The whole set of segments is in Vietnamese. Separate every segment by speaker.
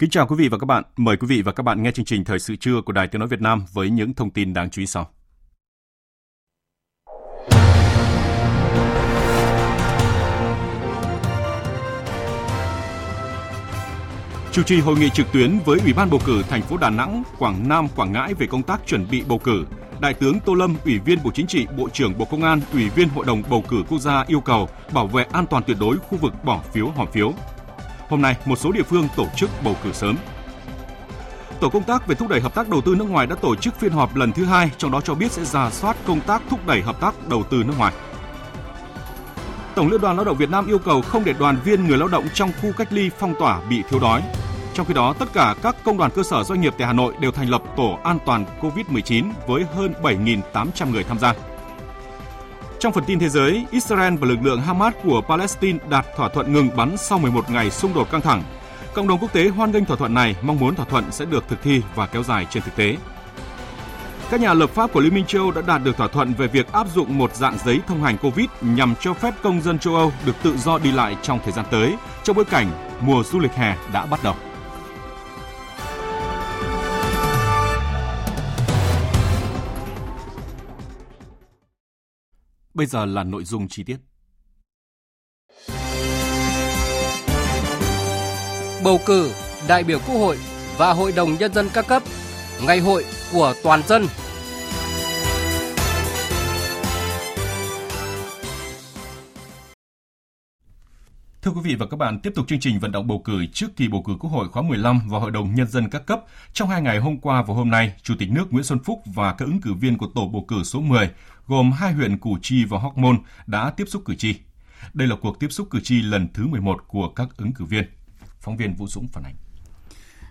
Speaker 1: Kính chào quý vị và các bạn. Mời quý vị và các bạn nghe chương trình Thời sự trưa của Đài Tiếng Nói Việt Nam với những thông tin đáng chú ý sau. Chủ trì hội nghị trực tuyến với Ủy ban bầu cử thành phố Đà Nẵng, Quảng Nam, Quảng Ngãi về công tác chuẩn bị bầu cử, Đại tướng Tô Lâm, Ủy viên Bộ Chính trị, Bộ trưởng Bộ Công an, Ủy viên Hội đồng bầu cử quốc gia yêu cầu bảo vệ an toàn tuyệt đối khu vực bỏ phiếu hòm phiếu. Hôm nay, một số địa phương tổ chức bầu cử sớm. Tổ công tác về thúc đẩy hợp tác đầu tư nước ngoài đã tổ chức phiên họp lần thứ hai, trong đó cho biết sẽ ra soát công tác thúc đẩy hợp tác đầu tư nước ngoài. Tổng Liên đoàn Lao động Việt Nam yêu cầu không để đoàn viên người lao động trong khu cách ly phong tỏa bị thiếu đói. Trong khi đó, tất cả các công đoàn cơ sở doanh nghiệp tại Hà Nội đều thành lập tổ an toàn COVID-19 với hơn 7.800 người tham gia. Trong phần tin thế giới, Israel và lực lượng Hamas của Palestine đạt thỏa thuận ngừng bắn sau 11 ngày xung đột căng thẳng. Cộng đồng quốc tế hoan nghênh thỏa thuận này, mong muốn thỏa thuận sẽ được thực thi và kéo dài trên thực tế. Các nhà lập pháp của Liên minh châu Âu đã đạt được thỏa thuận về việc áp dụng một dạng giấy thông hành COVID nhằm cho phép công dân châu Âu được tự do đi lại trong thời gian tới, trong bối cảnh mùa du lịch hè đã bắt đầu. Bây giờ là nội dung chi tiết.
Speaker 2: Bầu cử đại biểu Quốc hội và Hội đồng Nhân dân các cấp, ngày hội của toàn dân.
Speaker 1: Thưa quý vị và các bạn, tiếp tục chương trình vận động bầu cử trước kỳ bầu cử Quốc hội khóa 15 và Hội đồng Nhân dân các cấp. Trong hai ngày hôm qua và hôm nay, Chủ tịch nước Nguyễn Xuân Phúc và các ứng cử viên của tổ bầu cử số 10, gồm hai huyện Củ Chi và Hóc Môn, đã tiếp xúc cử tri. Đây là cuộc tiếp xúc cử tri lần thứ 11 của các ứng cử viên. Phóng viên Vũ Dũng phản ánh.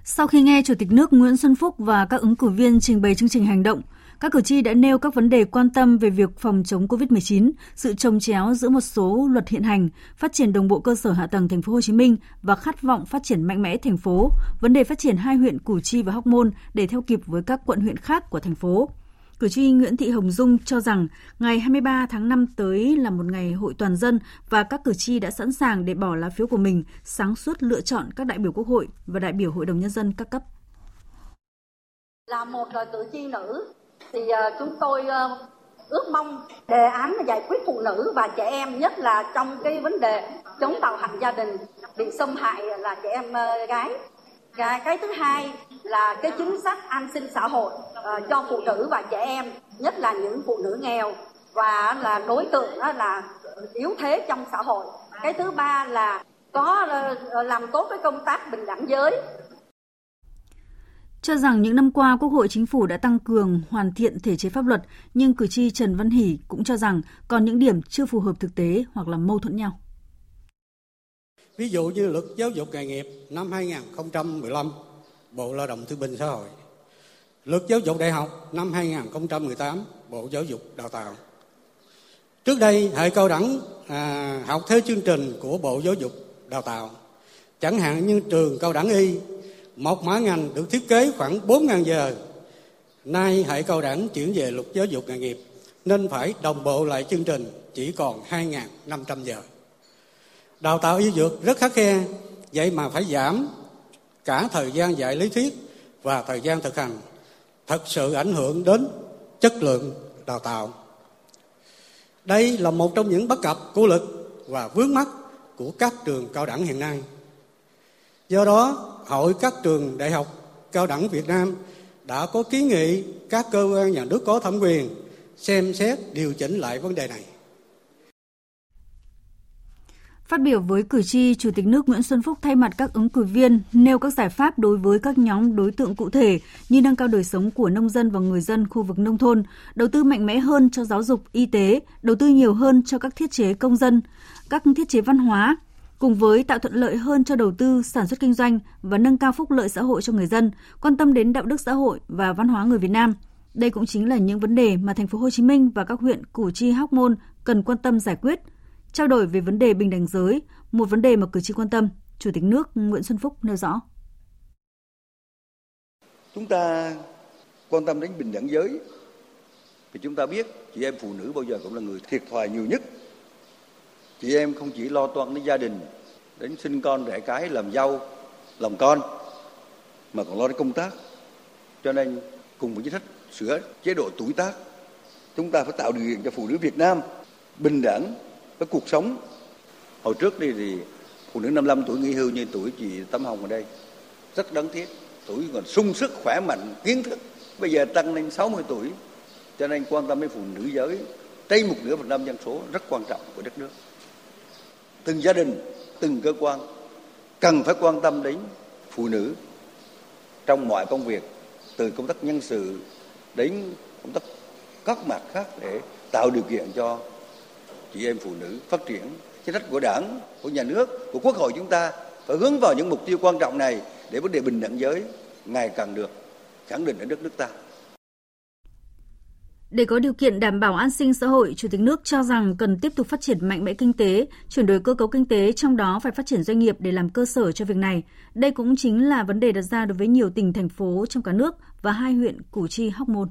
Speaker 3: Sau khi nghe Chủ tịch nước Nguyễn Xuân Phúc và các ứng cử viên trình bày chương trình hành động, các cử tri đã nêu các vấn đề quan tâm về việc phòng chống COVID-19, sự trồng chéo giữa một số luật hiện hành, phát triển đồng bộ cơ sở hạ tầng thành phố Hồ Chí Minh và khát vọng phát triển mạnh mẽ thành phố, vấn đề phát triển hai huyện Củ Chi và Hóc Môn để theo kịp với các quận huyện khác của thành phố. Cử tri Nguyễn Thị Hồng Dung cho rằng ngày 23 tháng 5 tới là một ngày hội toàn dân và các cử tri đã sẵn sàng để bỏ lá phiếu của mình sáng suốt lựa chọn các đại biểu Quốc hội và đại biểu Hội đồng Nhân dân các cấp.
Speaker 4: Là một cử tri nữ thì uh, chúng tôi uh, ước mong đề án giải quyết phụ nữ và trẻ em nhất là trong cái vấn đề chống bạo hành gia đình bị xâm hại là trẻ em uh, gái. Cái, cái thứ hai là cái chính sách an sinh xã hội uh, cho phụ nữ và trẻ em nhất là những phụ nữ nghèo. Và là đối tượng đó là yếu thế trong xã hội. Cái thứ ba là có uh, làm tốt cái công tác bình đẳng giới
Speaker 3: cho rằng những năm qua Quốc hội Chính phủ đã tăng cường hoàn thiện thể chế pháp luật, nhưng cử tri Trần Văn Hỷ cũng cho rằng còn những điểm chưa phù hợp thực tế hoặc là mâu thuẫn nhau.
Speaker 5: Ví dụ như luật giáo dục nghề nghiệp năm 2015, Bộ Lao động Thương binh Xã hội. Luật giáo dục đại học năm 2018, Bộ Giáo dục Đào tạo. Trước đây, hệ cao đẳng à, học theo chương trình của Bộ Giáo dục Đào tạo. Chẳng hạn như trường cao đẳng y một mã ngành được thiết kế khoảng 4.000 giờ. Nay hệ cao đẳng chuyển về luật giáo dục nghề nghiệp nên phải đồng bộ lại chương trình chỉ còn 2.500 giờ. Đào tạo y dược rất khắc khe, vậy mà phải giảm cả thời gian dạy lý thuyết và thời gian thực hành. Thật sự ảnh hưởng đến chất lượng đào tạo. Đây là một trong những bất cập của lực và vướng mắt của các trường cao đẳng hiện nay. Do đó, Hội các trường đại học cao đẳng Việt Nam đã có kiến nghị các cơ quan nhà nước có thẩm quyền xem xét điều chỉnh lại vấn đề này.
Speaker 3: Phát biểu với cử tri, Chủ tịch nước Nguyễn Xuân Phúc thay mặt các ứng cử viên nêu các giải pháp đối với các nhóm đối tượng cụ thể như nâng cao đời sống của nông dân và người dân khu vực nông thôn, đầu tư mạnh mẽ hơn cho giáo dục, y tế, đầu tư nhiều hơn cho các thiết chế công dân, các thiết chế văn hóa, cùng với tạo thuận lợi hơn cho đầu tư, sản xuất kinh doanh và nâng cao phúc lợi xã hội cho người dân, quan tâm đến đạo đức xã hội và văn hóa người Việt Nam. Đây cũng chính là những vấn đề mà thành phố Hồ Chí Minh và các huyện Củ Chi, Hóc Môn cần quan tâm giải quyết. Trao đổi về vấn đề bình đẳng giới, một vấn đề mà cử tri quan tâm, Chủ tịch nước Nguyễn Xuân Phúc nêu rõ.
Speaker 6: Chúng ta quan tâm đến bình đẳng giới thì chúng ta biết chị em phụ nữ bao giờ cũng là người thiệt thòi nhiều nhất chị em không chỉ lo toan đến gia đình, đến sinh con đẻ cái, làm dâu, làm con, mà còn lo đến công tác. Cho nên cùng với chính sách sửa chế độ tuổi tác, chúng ta phải tạo điều kiện cho phụ nữ Việt Nam bình đẳng với cuộc sống. Hồi trước đi thì phụ nữ 55 tuổi nghỉ hưu như tuổi chị Tâm Hồng ở đây. Rất đáng tiếc, tuổi còn sung sức, khỏe mạnh, kiến thức. Bây giờ tăng lên 60 tuổi, cho nên quan tâm đến phụ nữ giới tây một nửa phần năm dân số rất quan trọng của đất nước từng gia đình, từng cơ quan cần phải quan tâm đến phụ nữ trong mọi công việc, từ công tác nhân sự đến công tác các mặt khác để tạo điều kiện cho chị em phụ nữ phát triển chính sách của đảng, của nhà nước, của quốc hội chúng ta phải hướng vào những mục tiêu quan trọng này để vấn đề bình đẳng giới ngày càng được khẳng định ở đất nước ta
Speaker 3: để có điều kiện đảm bảo an sinh xã hội, Chủ tịch nước cho rằng cần tiếp tục phát triển mạnh mẽ kinh tế, chuyển đổi cơ cấu kinh tế, trong đó phải phát triển doanh nghiệp để làm cơ sở cho việc này. Đây cũng chính là vấn đề đặt ra đối với nhiều tỉnh, thành phố trong cả nước và hai huyện Củ Chi, Hóc Môn.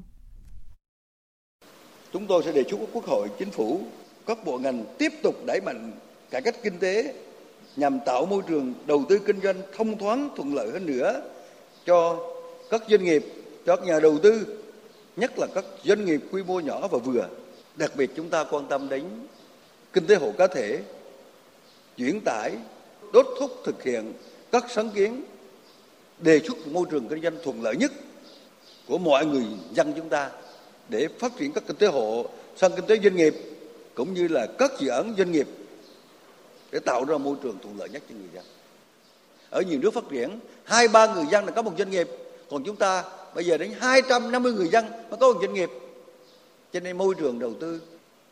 Speaker 6: Chúng tôi sẽ đề xuất Quốc hội, Chính phủ, các bộ ngành tiếp tục đẩy mạnh cải cách kinh tế nhằm tạo môi trường đầu tư kinh doanh thông thoáng thuận lợi hơn nữa cho các doanh nghiệp, cho các nhà đầu tư nhất là các doanh nghiệp quy mô nhỏ và vừa. Đặc biệt chúng ta quan tâm đến kinh tế hộ cá thể, chuyển tải, đốt thúc thực hiện các sáng kiến đề xuất môi trường kinh doanh thuận lợi nhất của mọi người dân chúng ta để phát triển các kinh tế hộ sang kinh tế doanh nghiệp cũng như là các dự án doanh nghiệp để tạo ra môi trường thuận lợi nhất cho người dân. Ở nhiều nước phát triển, hai ba người dân là có một doanh nghiệp, còn chúng ta bây giờ đến 250 người dân mới có một doanh nghiệp. Cho nên môi trường đầu tư,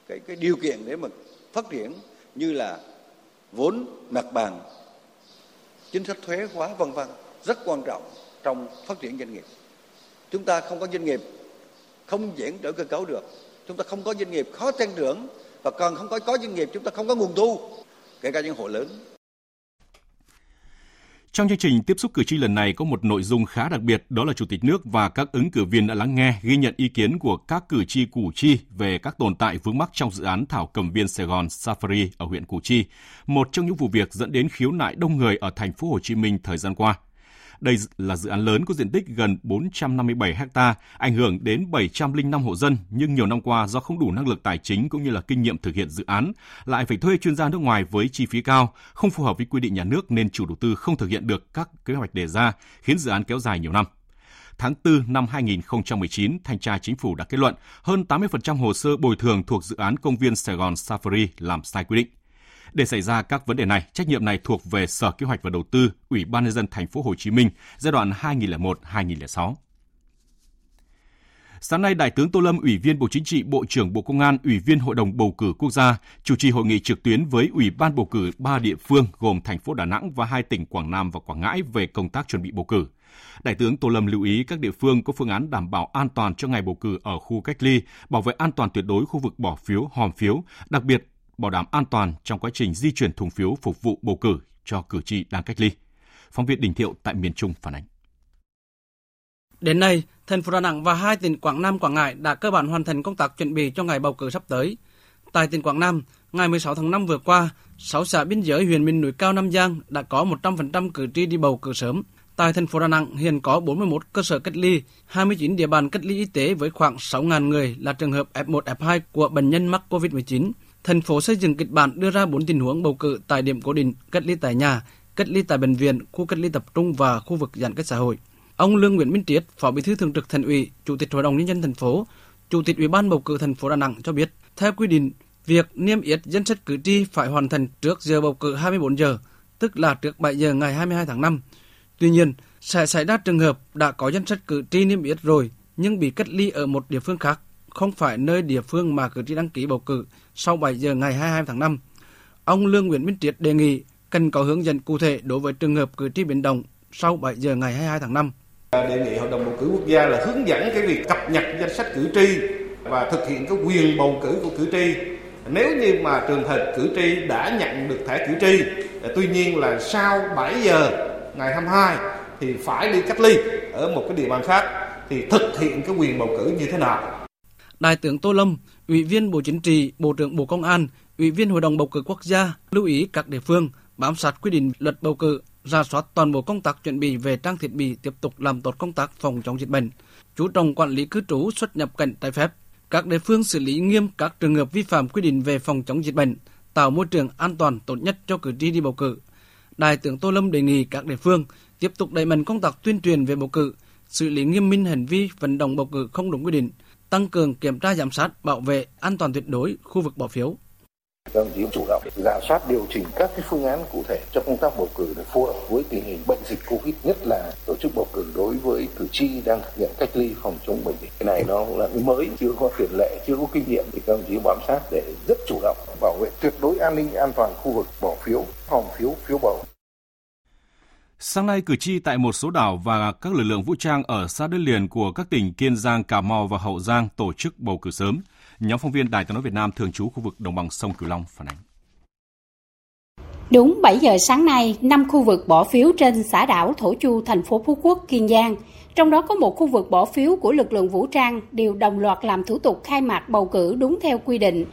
Speaker 6: cái cái điều kiện để mà phát triển như là vốn, mặt bằng, chính sách thuế hóa, vân vân, rất quan trọng trong phát triển doanh nghiệp. Chúng ta không có doanh nghiệp không diễn đổi cơ cấu được. Chúng ta không có doanh nghiệp khó tăng trưởng và còn không có có doanh nghiệp, chúng ta không có nguồn thu, kể cả những hộ lớn
Speaker 1: trong chương trình tiếp xúc cử tri lần này có một nội dung khá đặc biệt, đó là Chủ tịch nước và các ứng cử viên đã lắng nghe, ghi nhận ý kiến của các cử tri Củ Chi về các tồn tại vướng mắc trong dự án Thảo Cầm Viên Sài Gòn Safari ở huyện Củ Chi, một trong những vụ việc dẫn đến khiếu nại đông người ở thành phố Hồ Chí Minh thời gian qua. Đây là dự án lớn có diện tích gần 457 ha, ảnh hưởng đến 705 hộ dân, nhưng nhiều năm qua do không đủ năng lực tài chính cũng như là kinh nghiệm thực hiện dự án, lại phải thuê chuyên gia nước ngoài với chi phí cao, không phù hợp với quy định nhà nước nên chủ đầu tư không thực hiện được các kế hoạch đề ra, khiến dự án kéo dài nhiều năm tháng 4 năm 2019, Thanh tra Chính phủ đã kết luận hơn 80% hồ sơ bồi thường thuộc dự án công viên Sài Gòn Safari làm sai quy định. Để xảy ra các vấn đề này, trách nhiệm này thuộc về Sở Kế hoạch và Đầu tư, Ủy ban nhân dân thành phố Hồ Chí Minh giai đoạn 2001-2006. Sáng nay, Đại tướng Tô Lâm, Ủy viên Bộ Chính trị, Bộ trưởng Bộ Công an, Ủy viên Hội đồng bầu cử quốc gia, chủ trì hội nghị trực tuyến với Ủy ban bầu cử ba địa phương gồm thành phố Đà Nẵng và hai tỉnh Quảng Nam và Quảng Ngãi về công tác chuẩn bị bầu cử. Đại tướng Tô Lâm lưu ý các địa phương có phương án đảm bảo an toàn cho ngày bầu cử ở khu cách ly, bảo vệ an toàn tuyệt đối khu vực bỏ phiếu, hòm phiếu, đặc biệt bảo đảm an toàn trong quá trình di chuyển thùng phiếu phục vụ bầu cử cho cử tri đang cách ly. Phóng viên Đình Thiệu tại miền Trung phản ánh.
Speaker 7: Đến nay, thành phố Đà Nẵng và hai tỉnh Quảng Nam, Quảng Ngãi đã cơ bản hoàn thành công tác chuẩn bị cho ngày bầu cử sắp tới. Tại tỉnh Quảng Nam, ngày 16 tháng 5 vừa qua, 6 xã biên giới huyện miền núi cao Nam Giang đã có 100% cử tri đi bầu cử sớm. Tại thành phố Đà Nẵng hiện có 41 cơ sở cách ly, 29 địa bàn cách ly y tế với khoảng 6.000 người là trường hợp F1, F2 của bệnh nhân mắc COVID-19 thành phố xây dựng kịch bản đưa ra bốn tình huống bầu cử tại điểm cố định, cách ly tại nhà, cách ly tại bệnh viện, khu cách ly tập trung và khu vực giãn cách xã hội. Ông Lương Nguyễn Minh Triết, Phó Bí thư Thường trực Thành ủy, Chủ tịch Hội đồng nhân dân thành phố, Chủ tịch Ủy ban bầu cử thành phố Đà Nẵng cho biết, theo quy định, Việc niêm yết danh sách cử tri phải hoàn thành trước giờ bầu cử 24 giờ, tức là trước 7 giờ ngày 22 tháng 5. Tuy nhiên, sẽ xảy ra trường hợp đã có danh sách cử tri niêm yết rồi nhưng bị cách ly ở một địa phương khác, không phải nơi địa phương mà cử tri đăng ký bầu cử sau 7 giờ ngày 22 tháng 5. Ông Lương Nguyễn Minh Triết đề nghị cần có hướng dẫn cụ thể đối với trường hợp cử tri biến động sau 7 giờ ngày 22 tháng 5.
Speaker 8: Ờ, đề nghị Hội đồng bầu cử quốc gia là hướng dẫn cái việc cập nhật danh sách cử tri và thực hiện cái quyền bầu cử của cử tri. Nếu như mà trường hợp cử tri đã nhận được thẻ cử tri, ờ, tuy nhiên là sau 7 giờ ngày 22 thì phải đi cách ly ở một cái địa bàn khác thì thực hiện cái quyền bầu cử như thế nào?
Speaker 7: Đại tướng Tô Lâm, Ủy viên Bộ Chính trị, Bộ trưởng Bộ Công an, Ủy viên Hội đồng bầu cử quốc gia lưu ý các địa phương bám sát quy định luật bầu cử, ra soát toàn bộ công tác chuẩn bị về trang thiết bị tiếp tục làm tốt công tác phòng chống dịch bệnh, chú trọng quản lý cư trú xuất nhập cảnh trái phép. Các địa phương xử lý nghiêm các trường hợp vi phạm quy định về phòng chống dịch bệnh, tạo môi trường an toàn tốt nhất cho cử tri đi bầu cử. Đại tướng Tô Lâm đề nghị các địa phương tiếp tục đẩy mạnh công tác tuyên truyền về bầu cử, xử lý nghiêm minh hành vi vận động bầu cử không đúng quy định, tăng cường kiểm tra giám sát, bảo vệ an toàn tuyệt đối khu vực bỏ phiếu.
Speaker 9: Các đồng chí chủ động giả soát điều chỉnh các cái phương án cụ thể cho công tác bầu cử để phù hợp với tình hình bệnh dịch Covid nhất là tổ chức bầu cử đối với cử tri đang thực hiện cách ly phòng chống bệnh dịch. Cái này nó là cái mới, chưa có tiền lệ, chưa có kinh nghiệm thì các đồng chí bám sát để rất chủ động bảo vệ tuyệt đối an ninh an toàn khu vực bỏ phiếu, phòng phiếu, phiếu bầu.
Speaker 1: Sáng nay, cử tri tại một số đảo và các lực lượng vũ trang ở xa đất liền của các tỉnh Kiên Giang, Cà Mau và Hậu Giang tổ chức bầu cử sớm. Nhóm phóng viên Đài tiếng nói Việt Nam thường trú khu vực đồng bằng sông Cửu Long phản ánh.
Speaker 10: Đúng 7 giờ sáng nay, 5 khu vực bỏ phiếu trên xã đảo Thổ Chu, thành phố Phú Quốc, Kiên Giang. Trong đó có một khu vực bỏ phiếu của lực lượng vũ trang đều đồng loạt làm thủ tục khai mạc bầu cử đúng theo quy định.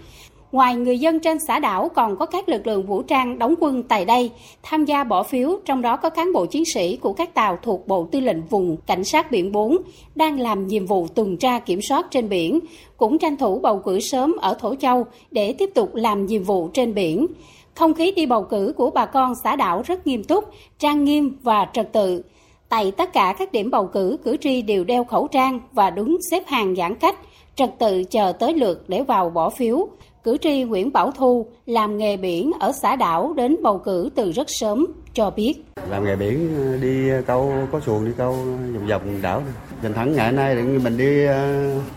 Speaker 10: Ngoài người dân trên xã đảo còn có các lực lượng vũ trang đóng quân tại đây tham gia bỏ phiếu, trong đó có cán bộ chiến sĩ của các tàu thuộc Bộ Tư lệnh Vùng Cảnh sát Biển 4 đang làm nhiệm vụ tuần tra kiểm soát trên biển, cũng tranh thủ bầu cử sớm ở Thổ Châu để tiếp tục làm nhiệm vụ trên biển. Không khí đi bầu cử của bà con xã đảo rất nghiêm túc, trang nghiêm và trật tự. Tại tất cả các điểm bầu cử, cử tri đều đeo khẩu trang và đứng xếp hàng giãn cách, trật tự chờ tới lượt để vào bỏ phiếu. Cử tri Nguyễn Bảo Thu làm nghề biển ở xã đảo đến bầu cử từ rất sớm cho biết.
Speaker 11: Làm nghề biển đi câu có xuồng đi câu vòng vòng đảo. Giành thắng ngày nay mình đi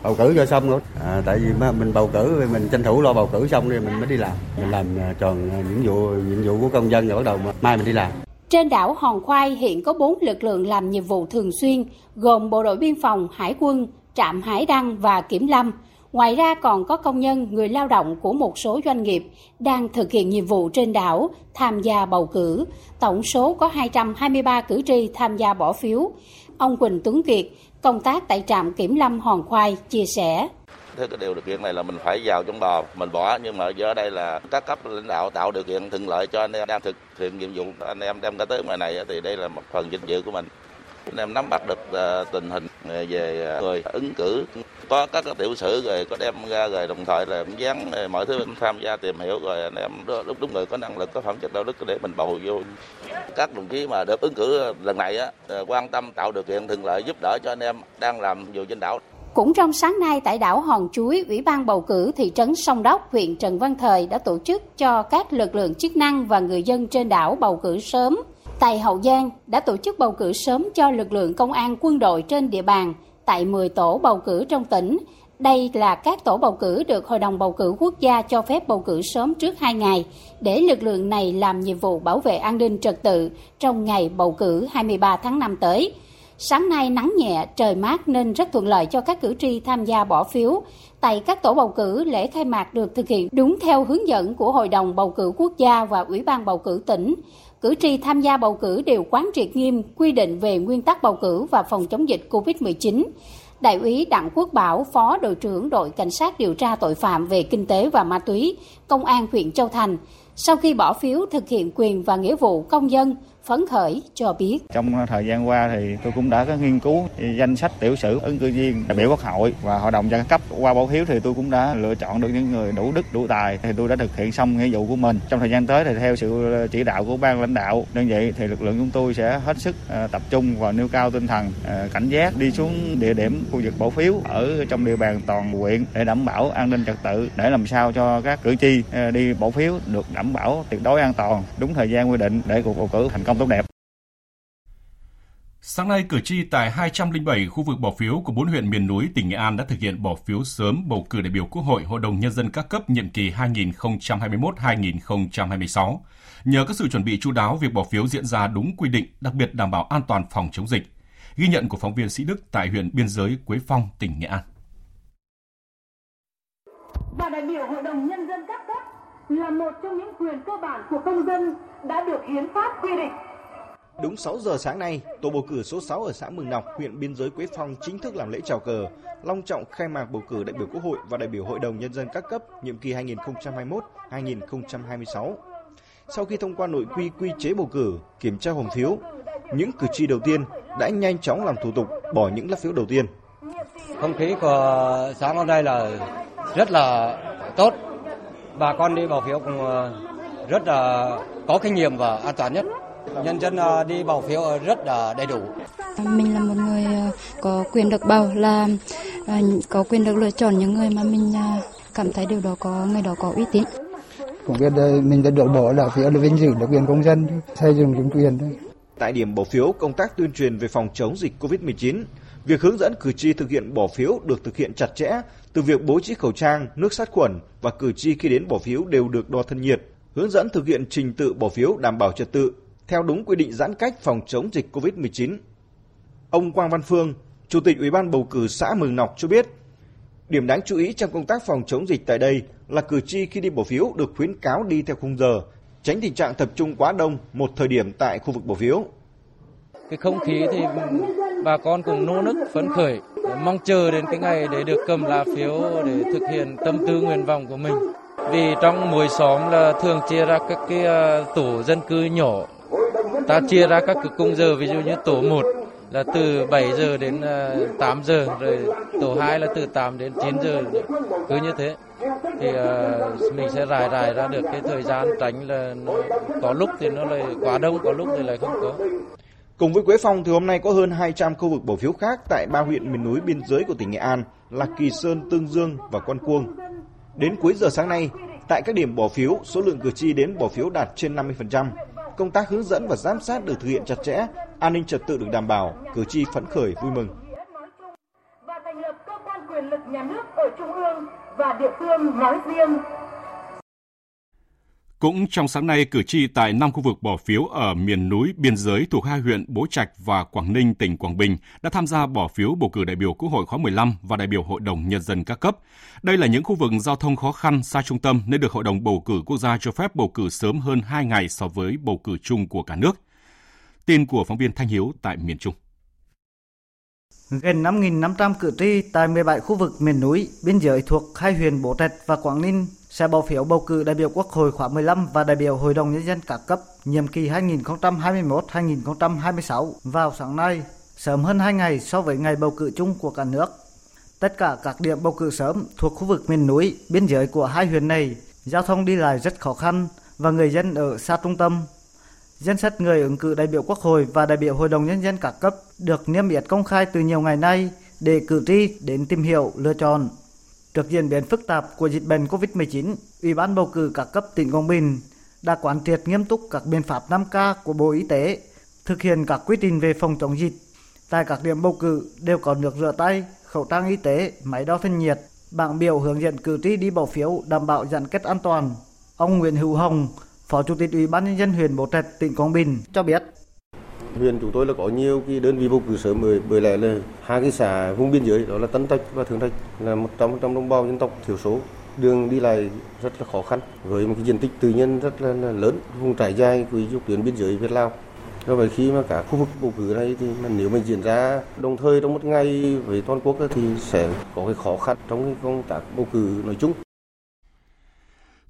Speaker 11: bầu cử cho xong rồi. À, tại vì mình bầu cử mình tranh thủ lo bầu cử xong rồi mình mới đi làm. Mình làm tròn những vụ nhiệm vụ của công dân rồi bắt đầu mai mình đi làm.
Speaker 10: Trên đảo Hòn Khoai hiện có 4 lực lượng làm nhiệm vụ thường xuyên, gồm Bộ đội Biên phòng, Hải quân, Trạm Hải Đăng và Kiểm Lâm. Ngoài ra còn có công nhân, người lao động của một số doanh nghiệp đang thực hiện nhiệm vụ trên đảo tham gia bầu cử. Tổng số có 223 cử tri tham gia bỏ phiếu. Ông Quỳnh Tuấn Kiệt, công tác tại trạm kiểm lâm Hòn Khoai, chia sẻ.
Speaker 12: Thế cái điều điều kiện này là mình phải vào trong bò, mình bỏ nhưng mà giờ đây là các cấp lãnh đạo tạo điều kiện thuận lợi cho anh em đang thực hiện nhiệm vụ, anh em đem cái tới ngoài này thì đây là một phần vinh dự của mình em nắm bắt được ờ, tình hình ờ, về ờ, người ứng cử. Có các tiểu sử rồi có đem ra rồi đồng thời là dán mọi thứ tham gia tìm hiểu rồi anh em lúc đúng người có năng lực có phẩm chất đạo đức để mình bầu vô. Các đồng chí mà được ứng cử lần này á quan tâm tạo điều kiện thuận lợi giúp đỡ cho anh em đang làm vụ trên đảo.
Speaker 10: Cũng trong sáng nay tại đảo Hòn Chuối, Ủy ban bầu cử thị trấn Sông Đốc, huyện Trần Văn Thời đã tổ chức cho các lực lượng chức năng và người dân trên đảo bầu cử sớm. Tại Hậu Giang đã tổ chức bầu cử sớm cho lực lượng công an quân đội trên địa bàn tại 10 tổ bầu cử trong tỉnh. Đây là các tổ bầu cử được Hội đồng bầu cử quốc gia cho phép bầu cử sớm trước 2 ngày để lực lượng này làm nhiệm vụ bảo vệ an ninh trật tự trong ngày bầu cử 23 tháng 5 tới. Sáng nay nắng nhẹ, trời mát nên rất thuận lợi cho các cử tri tham gia bỏ phiếu. Tại các tổ bầu cử, lễ khai mạc được thực hiện đúng theo hướng dẫn của Hội đồng bầu cử quốc gia và Ủy ban bầu cử tỉnh cử tri tham gia bầu cử đều quán triệt nghiêm quy định về nguyên tắc bầu cử và phòng chống dịch COVID-19. Đại úy Đặng Quốc Bảo, Phó đội trưởng đội Cảnh sát điều tra tội phạm về kinh tế và ma túy, Công an huyện Châu Thành, sau khi bỏ phiếu thực hiện quyền và nghĩa vụ công dân, phấn khởi cho biết.
Speaker 13: Trong thời gian qua thì tôi cũng đã có nghiên cứu danh sách tiểu sử ứng cử viên đại biểu quốc hội và hội đồng dân cấp qua bỏ phiếu thì tôi cũng đã lựa chọn được những người đủ đức, đủ tài thì tôi đã thực hiện xong nghĩa vụ của mình. Trong thời gian tới thì theo sự ờ, chỉ đạo của ban lãnh đạo đơn vị thì lực lượng chúng tôi sẽ hết sức ờ, tập trung và nêu cao tinh thần ờ, cảnh giác, đi xuống địa điểm khu vực bỏ phiếu ở trong địa bàn toàn huyện để đảm bảo an ninh trật tự, để làm sao cho các cử tri đi bỏ phiếu được đảm bảo tuyệt đối an toàn, đúng thời gian quy định để cuộc bầu cử thành công tốt đẹp.
Speaker 1: Sáng nay, cử tri tại 207 khu vực bỏ phiếu của bốn huyện miền núi tỉnh Nghệ An đã thực hiện bỏ phiếu sớm bầu cử đại biểu Quốc hội Hội đồng Nhân dân các cấp nhiệm kỳ 2021-2026. Nhờ các sự chuẩn bị chú đáo, việc bỏ phiếu diễn ra đúng quy định, đặc biệt đảm bảo an toàn phòng chống dịch. Ghi nhận của phóng viên Sĩ Đức tại huyện biên giới Quế Phong, tỉnh Nghệ An.
Speaker 14: Và đại biểu Hội đồng Nhân dân các là một trong những quyền cơ bản của công dân đã được hiến pháp quy định.
Speaker 15: Đúng 6 giờ sáng nay, tổ bầu cử số 6 ở xã Mường Nọc, huyện biên giới Quế Phong chính thức làm lễ chào cờ, long trọng khai mạc bầu cử đại biểu Quốc hội và đại biểu Hội đồng Nhân dân các cấp nhiệm kỳ 2021-2026. Sau khi thông qua nội quy quy chế bầu cử, kiểm tra hòm phiếu, những cử tri đầu tiên đã nhanh chóng làm thủ tục bỏ những lá phiếu đầu tiên.
Speaker 16: Không khí của sáng hôm nay là rất là tốt. Bà con đi bỏ phiếu cũng ờ, rất là có kinh nghiệm và an toàn nhất. Nhân dân ờ, đi bỏ phiếu rất là đầy đủ.
Speaker 17: Mình là một người ờ, có quyền được bầu là có quyền được lựa chọn những người mà mình cảm thấy điều đó có người đó có uy tín
Speaker 18: cũng biết mình đã được bỏ là phiếu là vinh dự được quyền công dân xây dựng chính quyền thôi.
Speaker 15: Tại điểm bỏ phiếu, công tác tuyên truyền về phòng chống dịch COVID-19, việc hướng dẫn cử tri thực hiện bỏ phiếu được thực hiện chặt chẽ, từ việc bố trí khẩu trang, nước sát khuẩn và cử tri khi đến bỏ phiếu đều được đo thân nhiệt, hướng dẫn thực hiện trình tự bỏ phiếu đảm bảo trật tự theo đúng quy định giãn cách phòng chống dịch COVID-19. Ông Quang Văn Phương, Chủ tịch Ủy ban bầu cử xã Mường Nọc cho biết, điểm đáng chú ý trong công tác phòng chống dịch tại đây là cử tri khi đi bỏ phiếu được khuyến cáo đi theo khung giờ, tránh tình trạng tập trung quá đông một thời điểm tại khu vực bỏ phiếu.
Speaker 16: Cái không khí thì bà con cùng nô nức phấn khởi, mong chờ đến cái ngày để được cầm lá phiếu để thực hiện tâm tư nguyện vọng của mình. Vì trong mỗi xóm là thường chia ra các cái à, tổ dân cư nhỏ, ta chia ra các cái cung giờ ví dụ như tổ 1 là từ 7 giờ đến à, 8 giờ rồi tổ 2 là từ 8 đến 9 giờ. Cứ như thế. Thì uh, mình sẽ rải rải ra được cái thời gian tránh là nó, có lúc thì nó lại quá đông có lúc thì lại không có.
Speaker 15: Cùng với Quế Phong thì hôm nay có hơn 200 khu vực bỏ phiếu khác tại ba huyện miền núi biên giới của tỉnh Nghệ An là Kỳ Sơn, Tương Dương và Con Cuông. Đến cuối giờ sáng nay, tại các điểm bỏ phiếu, số lượng cử tri đến bỏ phiếu đạt trên 50%. Công tác hướng dẫn và giám sát được thực hiện chặt chẽ, an ninh trật tự được đảm bảo, cử tri phấn khởi vui mừng.
Speaker 14: Và thành lập cơ quan quyền lực nhà nước ở trung ương và địa phương nói riêng.
Speaker 1: Cũng trong sáng nay, cử tri tại năm khu vực bỏ phiếu ở miền núi biên giới thuộc hai huyện Bố Trạch và Quảng Ninh, tỉnh Quảng Bình đã tham gia bỏ phiếu bầu cử đại biểu Quốc hội khóa 15 và đại biểu Hội đồng Nhân dân các cấp. Đây là những khu vực giao thông khó khăn, xa trung tâm nên được Hội đồng bầu cử quốc gia cho phép bầu cử sớm hơn 2 ngày so với bầu cử chung của cả nước. Tin của phóng viên Thanh Hiếu tại miền Trung.
Speaker 19: Gần 5.500 cử tri tại 17 khu vực miền núi, biên giới thuộc hai huyện Bố Trạch và Quảng Ninh sẽ bầu phiếu bầu cử đại biểu Quốc hội khóa 15 và đại biểu Hội đồng Nhân dân các cấp nhiệm kỳ 2021-2026 vào sáng nay, sớm hơn 2 ngày so với ngày bầu cử chung của cả nước. Tất cả các điểm bầu cử sớm thuộc khu vực miền núi, biên giới của hai huyện này, giao thông đi lại rất khó khăn và người dân ở xa trung tâm Danh sách người ứng cử đại biểu Quốc hội và đại biểu Hội đồng Nhân dân các cấp được niêm yết công khai từ nhiều ngày nay để cử tri đến tìm hiểu, lựa chọn. Trước diễn biến phức tạp của dịch bệnh COVID-19, Ủy ban bầu cử các cấp tỉnh Quảng Bình đã quán triệt nghiêm túc các biện pháp 5K của Bộ Y tế, thực hiện các quy trình về phòng chống dịch. Tại các điểm bầu cử đều có nước rửa tay, khẩu trang y tế, máy đo thân nhiệt, bảng biểu hướng dẫn cử tri đi bỏ phiếu đảm bảo giãn cách an toàn. Ông Nguyễn Hữu Hồng, Phó Chủ tịch Ủy ban nhân dân huyện Bố Trạch, tỉnh Quảng Bình cho biết
Speaker 20: huyện chúng tôi là có nhiều cái đơn vị bầu cử sớm bởi bởi lẽ là hai cái xã vùng biên giới đó là Tân Trạch và Thượng Trạch là một trăm trong đồng bào dân tộc thiểu số. Đường đi lại rất là khó khăn với một cái diện tích tự nhiên rất là, là lớn vùng trải dài của dọc tuyến biên giới Việt Lào. Do vậy khi mà cả khu vực bầu cử này thì mà nếu mà diễn ra đồng thời trong một ngày với toàn quốc thì sẽ có cái khó khăn trong cái công tác bầu cử nói chung.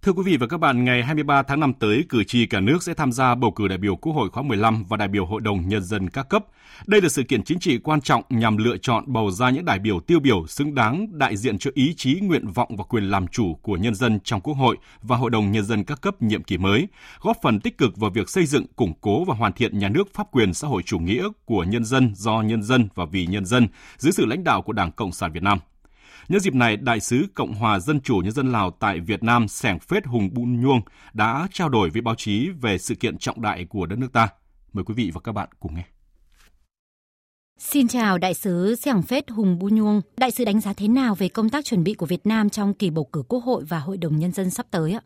Speaker 1: Thưa quý vị và các bạn, ngày 23 tháng 5 tới, cử tri cả nước sẽ tham gia bầu cử đại biểu Quốc hội khóa 15 và đại biểu Hội đồng Nhân dân các cấp. Đây là sự kiện chính trị quan trọng nhằm lựa chọn bầu ra những đại biểu tiêu biểu xứng đáng đại diện cho ý chí, nguyện vọng và quyền làm chủ của nhân dân trong Quốc hội và Hội đồng Nhân dân các cấp nhiệm kỳ mới, góp phần tích cực vào việc xây dựng, củng cố và hoàn thiện nhà nước pháp quyền xã hội chủ nghĩa của nhân dân, do nhân dân và vì nhân dân dưới sự lãnh đạo của Đảng Cộng sản Việt Nam. Nhân dịp này, Đại sứ Cộng hòa Dân chủ Nhân dân Lào tại Việt Nam Sẻng Phết Hùng Bun Nhuông đã trao đổi với báo chí về sự kiện trọng đại của đất nước ta. Mời quý vị và các bạn cùng nghe.
Speaker 21: Xin chào Đại sứ Sẻng Phết Hùng Bu Nhuông. Đại sứ đánh giá thế nào về công tác chuẩn bị của Việt Nam trong kỳ bầu cử Quốc hội và Hội đồng Nhân dân sắp tới ạ?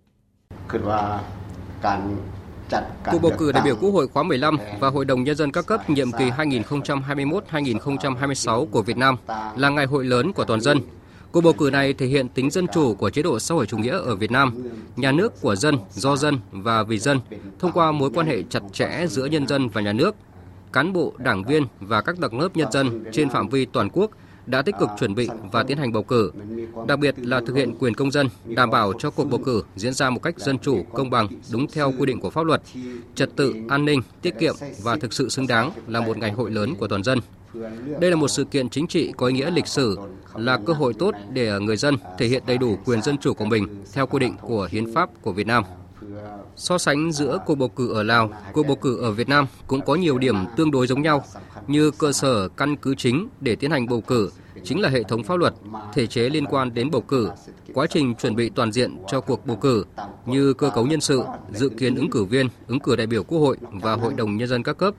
Speaker 2: Cuộc bầu cử đại biểu Quốc hội khóa 15 và Hội đồng Nhân dân các cấp nhiệm kỳ 2021-2026 của Việt Nam là ngày hội lớn của toàn dân. Cuộc bầu cử này thể hiện tính dân chủ của chế độ xã hội chủ nghĩa ở Việt Nam, nhà nước của dân, do dân và vì dân, thông qua mối quan hệ chặt chẽ giữa nhân dân và nhà nước. Cán bộ, đảng viên và các tầng lớp nhân dân trên phạm vi toàn quốc đã tích cực chuẩn bị và tiến hành bầu cử, đặc biệt là thực hiện quyền công dân, đảm bảo cho cuộc bầu cử diễn ra một cách dân chủ, công bằng, đúng theo quy định của pháp luật, trật tự, an ninh, tiết kiệm và thực sự xứng đáng là một ngày hội lớn của toàn dân. Đây là một sự kiện chính trị có ý nghĩa lịch sử, là cơ hội tốt để người dân thể hiện đầy đủ quyền dân chủ của mình theo quy định của hiến pháp của Việt Nam. So sánh giữa cuộc bầu cử ở Lào, cuộc bầu cử ở Việt Nam cũng có nhiều điểm tương đối giống nhau, như cơ sở căn cứ chính để tiến hành bầu cử chính là hệ thống pháp luật, thể chế liên quan đến bầu cử, quá trình chuẩn bị toàn diện cho cuộc bầu cử như cơ cấu nhân sự, dự kiến ứng cử viên, ứng cử đại biểu Quốc hội và Hội đồng Nhân dân các cấp,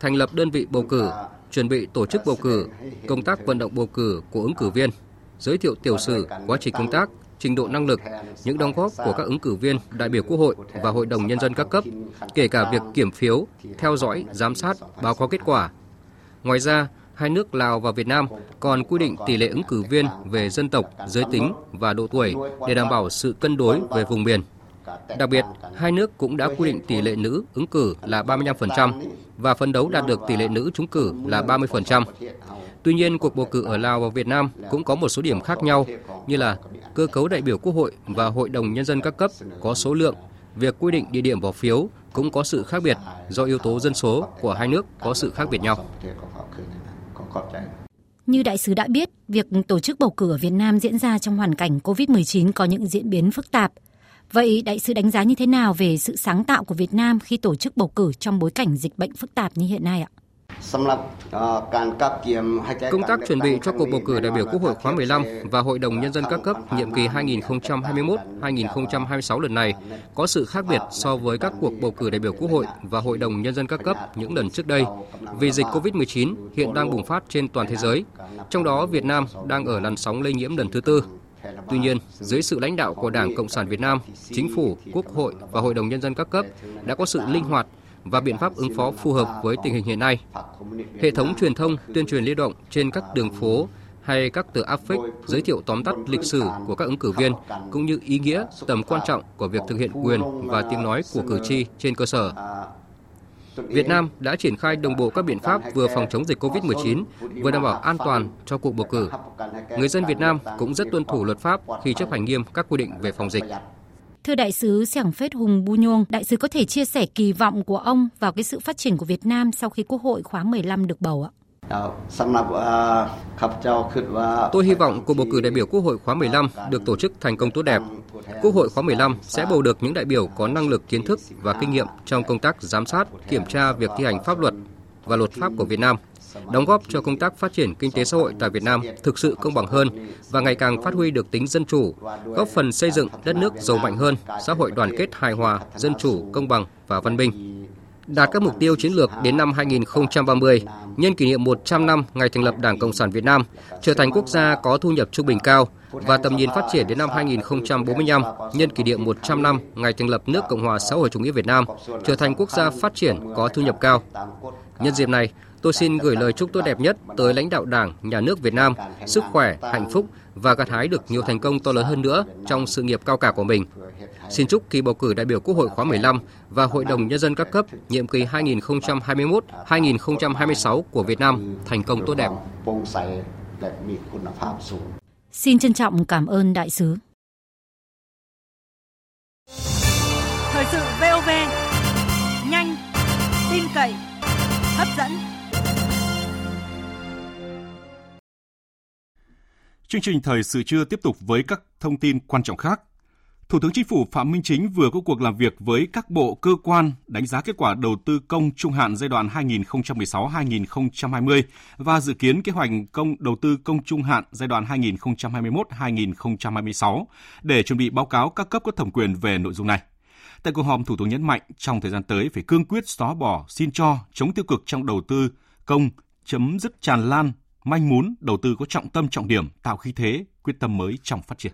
Speaker 2: thành lập đơn vị bầu cử, chuẩn bị tổ chức bầu cử, công tác vận động bầu cử của ứng cử viên, giới thiệu tiểu sử, quá trình công tác, trình độ năng lực, những đóng góp của các ứng cử viên, đại biểu Quốc hội và Hội đồng Nhân dân các cấp, kể cả việc kiểm phiếu, theo dõi, giám sát, báo cáo kết quả. Ngoài ra, hai nước Lào và Việt Nam còn quy định tỷ lệ ứng cử viên về dân tộc, giới tính và độ tuổi để đảm bảo sự cân đối về vùng miền. Đặc biệt, hai nước cũng đã quy định tỷ lệ nữ ứng cử là 35% và phấn đấu đạt được tỷ lệ nữ trúng cử là 30%. Tuy nhiên, cuộc bầu cử ở Lào và Việt Nam cũng có một số điểm khác nhau như là cơ cấu đại biểu Quốc hội và Hội đồng Nhân dân các cấp có số lượng, việc quy định địa điểm bỏ phiếu cũng có sự khác biệt do yếu tố dân số của hai nước có sự khác biệt nhau.
Speaker 21: Như đại sứ đã biết, việc tổ chức bầu cử ở Việt Nam diễn ra trong hoàn cảnh COVID-19 có những diễn biến phức tạp. Vậy đại sứ đánh giá như thế nào về sự sáng tạo của Việt Nam khi tổ chức bầu cử trong bối cảnh dịch bệnh phức tạp như hiện nay ạ?
Speaker 2: Công tác chuẩn bị cho cuộc bầu cử đại biểu Quốc hội khóa 15 và Hội đồng Nhân dân các cấp nhiệm kỳ 2021-2026 lần này có sự khác biệt so với các cuộc bầu cử đại biểu Quốc hội và Hội đồng Nhân dân các cấp những lần trước đây vì dịch COVID-19 hiện đang bùng phát trên toàn thế giới, trong đó Việt Nam đang ở làn sóng lây nhiễm lần thứ tư. Tuy nhiên, dưới sự lãnh đạo của Đảng Cộng sản Việt Nam, Chính phủ, Quốc hội và Hội đồng Nhân dân các cấp đã có sự linh hoạt và biện pháp ứng phó phù hợp với tình hình hiện nay. Hệ thống truyền thông tuyên truyền lưu động trên các đường phố hay các tờ áp phích giới thiệu tóm tắt lịch sử của các ứng cử viên cũng như ý nghĩa tầm quan trọng của việc thực hiện quyền và tiếng nói của cử tri trên cơ sở. Việt Nam đã triển khai đồng bộ các biện pháp vừa phòng chống dịch COVID-19, vừa đảm bảo an toàn cho cuộc bầu cử. Người dân Việt Nam cũng rất tuân thủ luật pháp khi chấp hành nghiêm các quy định về phòng dịch.
Speaker 21: Thưa đại sứ Sẻng Phết Hùng Bu Nhông, đại sứ có thể chia sẻ kỳ vọng của ông vào cái sự phát triển của Việt Nam sau khi Quốc hội khóa 15 được bầu ạ?
Speaker 2: Tôi hy vọng cuộc bầu cử đại biểu Quốc hội khóa 15 được tổ chức thành công tốt đẹp. Quốc hội khóa 15 sẽ bầu được những đại biểu có năng lực kiến thức và kinh nghiệm trong công tác giám sát, kiểm tra việc thi hành pháp luật và luật pháp của Việt Nam, đóng góp cho công tác phát triển kinh tế xã hội tại Việt Nam thực sự công bằng hơn và ngày càng phát huy được tính dân chủ, góp phần xây dựng đất nước giàu mạnh hơn, xã hội đoàn kết hài hòa, dân chủ, công bằng và văn minh đạt các mục tiêu chiến lược đến năm 2030, nhân kỷ niệm 100 năm ngày thành lập Đảng Cộng sản Việt Nam, trở thành quốc gia có thu nhập trung bình cao và tầm nhìn phát triển đến năm 2045, nhân kỷ niệm 100 năm ngày thành lập nước Cộng hòa xã hội chủ nghĩa Việt Nam, trở thành quốc gia phát triển có thu nhập cao. Nhân dịp này, tôi xin gửi lời chúc tốt đẹp nhất tới lãnh đạo Đảng, Nhà nước Việt Nam, sức khỏe, hạnh phúc và gặt hái được nhiều thành công to lớn hơn nữa trong sự nghiệp cao cả của mình. Xin chúc kỳ bầu cử đại biểu Quốc hội khóa 15 và Hội đồng Nhân dân các cấp nhiệm kỳ 2021-2026 của Việt Nam thành công tốt đẹp.
Speaker 21: Xin trân trọng cảm ơn đại sứ.
Speaker 22: Thời sự VOV, nhanh, tin cậy, hấp dẫn.
Speaker 1: Chương trình thời sự trưa tiếp tục với các thông tin quan trọng khác. Thủ tướng Chính phủ Phạm Minh Chính vừa có cuộc làm việc với các bộ cơ quan đánh giá kết quả đầu tư công trung hạn giai đoạn 2016-2020 và dự kiến kế hoạch công đầu tư công trung hạn giai đoạn 2021-2026 để chuẩn bị báo cáo các cấp có thẩm quyền về nội dung này. Tại cuộc họp, Thủ tướng nhấn mạnh trong thời gian tới phải cương quyết xóa bỏ xin cho, chống tiêu cực trong đầu tư công, chấm dứt tràn lan, manh mún, đầu tư có trọng tâm trọng điểm, tạo khí thế, quyết tâm mới trong phát triển.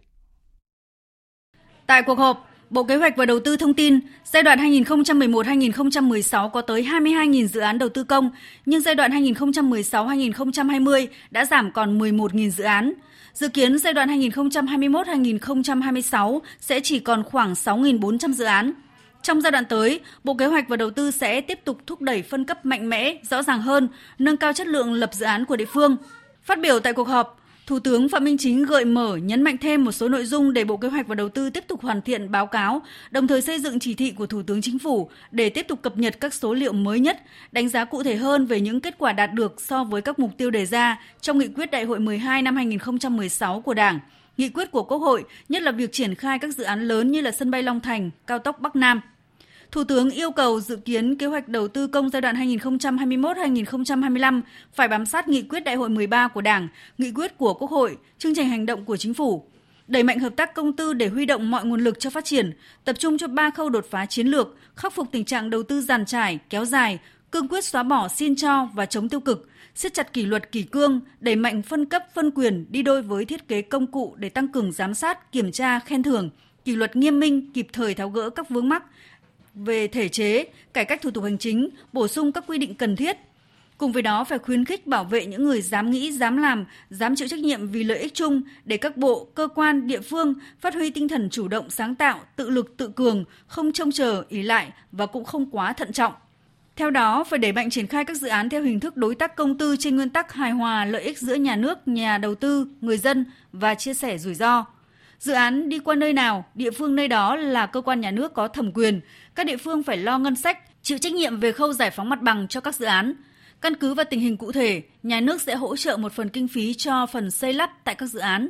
Speaker 3: Tại cuộc họp, Bộ Kế hoạch và Đầu tư thông tin, giai đoạn 2011-2016 có tới 22.000 dự án đầu tư công, nhưng giai đoạn 2016-2020 đã giảm còn 11.000 dự án. Dự kiến giai đoạn 2021-2026 sẽ chỉ còn khoảng 6.400 dự án. Trong giai đoạn tới, Bộ Kế hoạch và Đầu tư sẽ tiếp tục thúc đẩy phân cấp mạnh mẽ, rõ ràng hơn, nâng cao chất lượng lập dự án của địa phương. Phát biểu tại cuộc họp, Thủ tướng Phạm Minh Chính gợi mở nhấn mạnh thêm một số nội dung để Bộ Kế hoạch và Đầu tư tiếp tục hoàn thiện báo cáo, đồng thời xây dựng chỉ thị của Thủ tướng Chính phủ để tiếp tục cập nhật các số liệu mới nhất, đánh giá cụ thể hơn về những kết quả đạt được so với các mục tiêu đề ra trong nghị quyết Đại hội 12 năm 2016 của Đảng, nghị quyết của Quốc hội, nhất là việc triển khai các dự án lớn như là sân bay Long Thành, cao tốc Bắc Nam. Thủ tướng yêu cầu dự kiến kế hoạch đầu tư công giai đoạn 2021-2025 phải bám sát nghị quyết đại hội 13 của Đảng, nghị quyết của Quốc hội, chương trình hành động của chính phủ. Đẩy mạnh hợp tác công tư để huy động mọi nguồn lực cho phát triển, tập trung cho ba khâu đột phá chiến lược, khắc phục tình trạng đầu tư giàn trải, kéo dài, cương quyết xóa bỏ xin cho và chống tiêu cực, siết chặt kỷ luật kỷ cương, đẩy mạnh phân cấp phân quyền đi đôi với thiết kế công cụ để tăng cường giám sát, kiểm tra, khen thưởng, kỷ luật nghiêm minh, kịp thời tháo gỡ các vướng mắc, về thể chế, cải cách thủ tục hành chính, bổ sung các quy định cần thiết. Cùng với đó phải khuyến khích bảo vệ những người dám nghĩ, dám làm, dám chịu trách nhiệm vì lợi ích chung để các bộ, cơ quan, địa phương phát huy tinh thần chủ động, sáng tạo, tự lực, tự cường, không trông chờ, ý lại và cũng không quá thận trọng. Theo đó, phải đẩy mạnh triển khai các dự án theo hình thức đối tác công tư trên nguyên tắc hài hòa lợi ích giữa nhà nước, nhà đầu tư, người dân và chia sẻ rủi ro. Dự án đi qua nơi nào, địa phương nơi đó là cơ quan nhà nước có thẩm quyền, các địa phương phải lo ngân sách, chịu trách nhiệm về khâu giải phóng mặt bằng cho các dự án. Căn cứ vào tình hình cụ thể, nhà nước sẽ hỗ trợ một phần kinh phí cho phần xây lắp tại các dự án.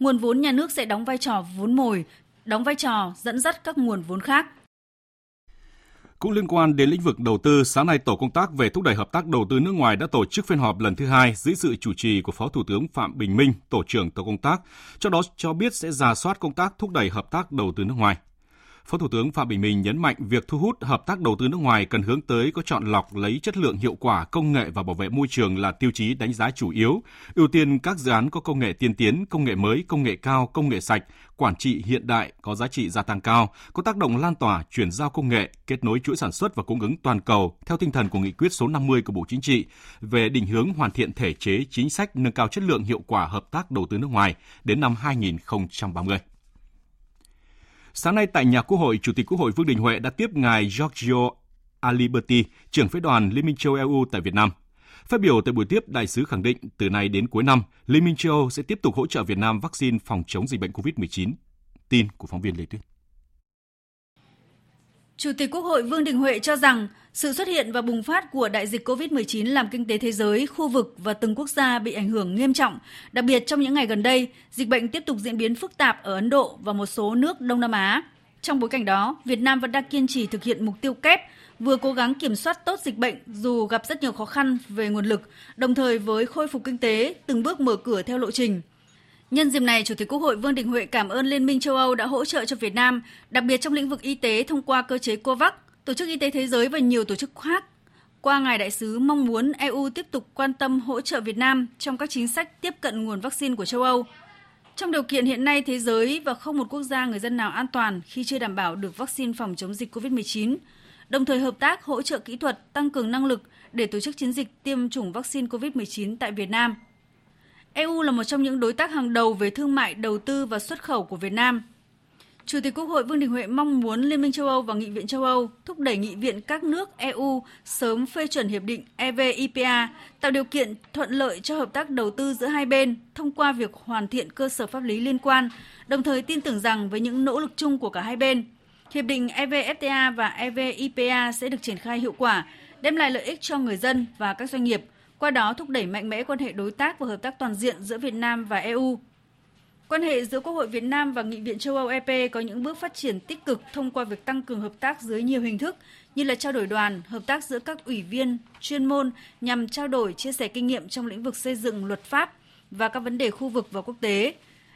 Speaker 3: Nguồn vốn nhà nước sẽ đóng vai trò vốn mồi, đóng vai trò dẫn dắt các nguồn vốn khác.
Speaker 1: Cũng liên quan đến lĩnh vực đầu tư, sáng nay Tổ công tác về thúc đẩy hợp tác đầu tư nước ngoài đã tổ chức phiên họp lần thứ hai dưới sự chủ trì của Phó Thủ tướng Phạm Bình Minh, Tổ trưởng Tổ công tác, trong đó cho biết sẽ ra soát công tác thúc đẩy hợp tác đầu tư nước ngoài. Phó Thủ tướng Phạm Bình Minh nhấn mạnh việc thu hút hợp tác đầu tư nước ngoài cần hướng tới có chọn lọc lấy chất lượng hiệu quả, công nghệ và bảo vệ môi trường là tiêu chí đánh giá chủ yếu, ưu tiên các dự án có công nghệ tiên tiến, công nghệ mới, công nghệ cao, công nghệ sạch, quản trị hiện đại, có giá trị gia tăng cao, có tác động lan tỏa, chuyển giao công nghệ, kết nối chuỗi sản xuất và cung ứng toàn cầu theo tinh thần của nghị quyết số 50 của Bộ Chính trị về định hướng hoàn thiện thể chế chính sách nâng cao chất lượng hiệu quả hợp tác đầu tư nước ngoài đến năm 2030. Sáng nay tại nhà Quốc hội, Chủ tịch Quốc hội Vương Đình Huệ đã tiếp ngài Giorgio Aliberti, trưởng phái đoàn Liên minh châu EU tại Việt Nam. Phát biểu tại buổi tiếp, đại sứ khẳng định từ nay đến cuối năm, Liên minh châu Âu sẽ tiếp tục hỗ trợ Việt Nam vaccine phòng chống dịch bệnh COVID-19. Tin của phóng viên Lê Tuyết.
Speaker 3: Chủ tịch Quốc hội Vương Đình Huệ cho rằng sự xuất hiện và bùng phát của đại dịch COVID-19 làm kinh tế thế giới, khu vực và từng quốc gia bị ảnh hưởng nghiêm trọng. Đặc biệt trong những ngày gần đây, dịch bệnh tiếp tục diễn biến phức tạp ở Ấn Độ và một số nước Đông Nam Á. Trong bối cảnh đó, Việt Nam vẫn đang kiên trì thực hiện mục tiêu kép, vừa cố gắng kiểm soát tốt dịch bệnh dù gặp rất nhiều khó khăn về nguồn lực, đồng thời với khôi phục kinh tế, từng bước mở cửa theo lộ trình. Nhân dịp này, Chủ tịch Quốc hội Vương Đình Huệ cảm ơn Liên minh châu Âu đã hỗ trợ cho Việt Nam, đặc biệt trong lĩnh vực y tế thông qua cơ chế COVAX, Tổ chức Y tế Thế giới và nhiều tổ chức khác. Qua ngài đại sứ mong muốn EU tiếp tục quan tâm hỗ trợ Việt Nam trong các chính sách tiếp cận nguồn vaccine của châu Âu. Trong điều kiện hiện nay thế giới và không một quốc gia người dân nào an toàn khi chưa đảm bảo được vaccine phòng chống dịch COVID-19, đồng thời hợp tác hỗ trợ kỹ thuật, tăng cường năng lực để tổ chức chiến dịch tiêm chủng vaccine COVID-19 tại Việt Nam – EU là một trong những đối tác hàng đầu về thương mại, đầu tư và xuất khẩu của Việt Nam. Chủ tịch Quốc hội Vương Đình Huệ mong muốn Liên minh châu Âu và Nghị viện châu Âu thúc đẩy nghị viện các nước EU sớm phê chuẩn hiệp định EVIPA, tạo điều kiện thuận lợi cho hợp tác đầu tư giữa hai bên thông qua việc hoàn thiện cơ sở pháp lý liên quan, đồng thời tin tưởng rằng với những nỗ lực chung của cả hai bên, Hiệp định EVFTA và EVIPA sẽ được triển khai hiệu quả, đem lại lợi ích cho người dân và các doanh nghiệp, qua đó thúc đẩy mạnh mẽ quan hệ đối tác và hợp tác toàn diện giữa Việt Nam và EU. Quan hệ giữa Quốc hội Việt Nam và Nghị viện châu Âu EP có những bước phát triển tích cực thông qua việc tăng cường hợp tác dưới nhiều hình thức như là trao đổi đoàn, hợp tác giữa các ủy viên chuyên môn nhằm trao đổi, chia sẻ kinh nghiệm trong lĩnh vực xây dựng luật pháp và các vấn đề khu vực và quốc tế.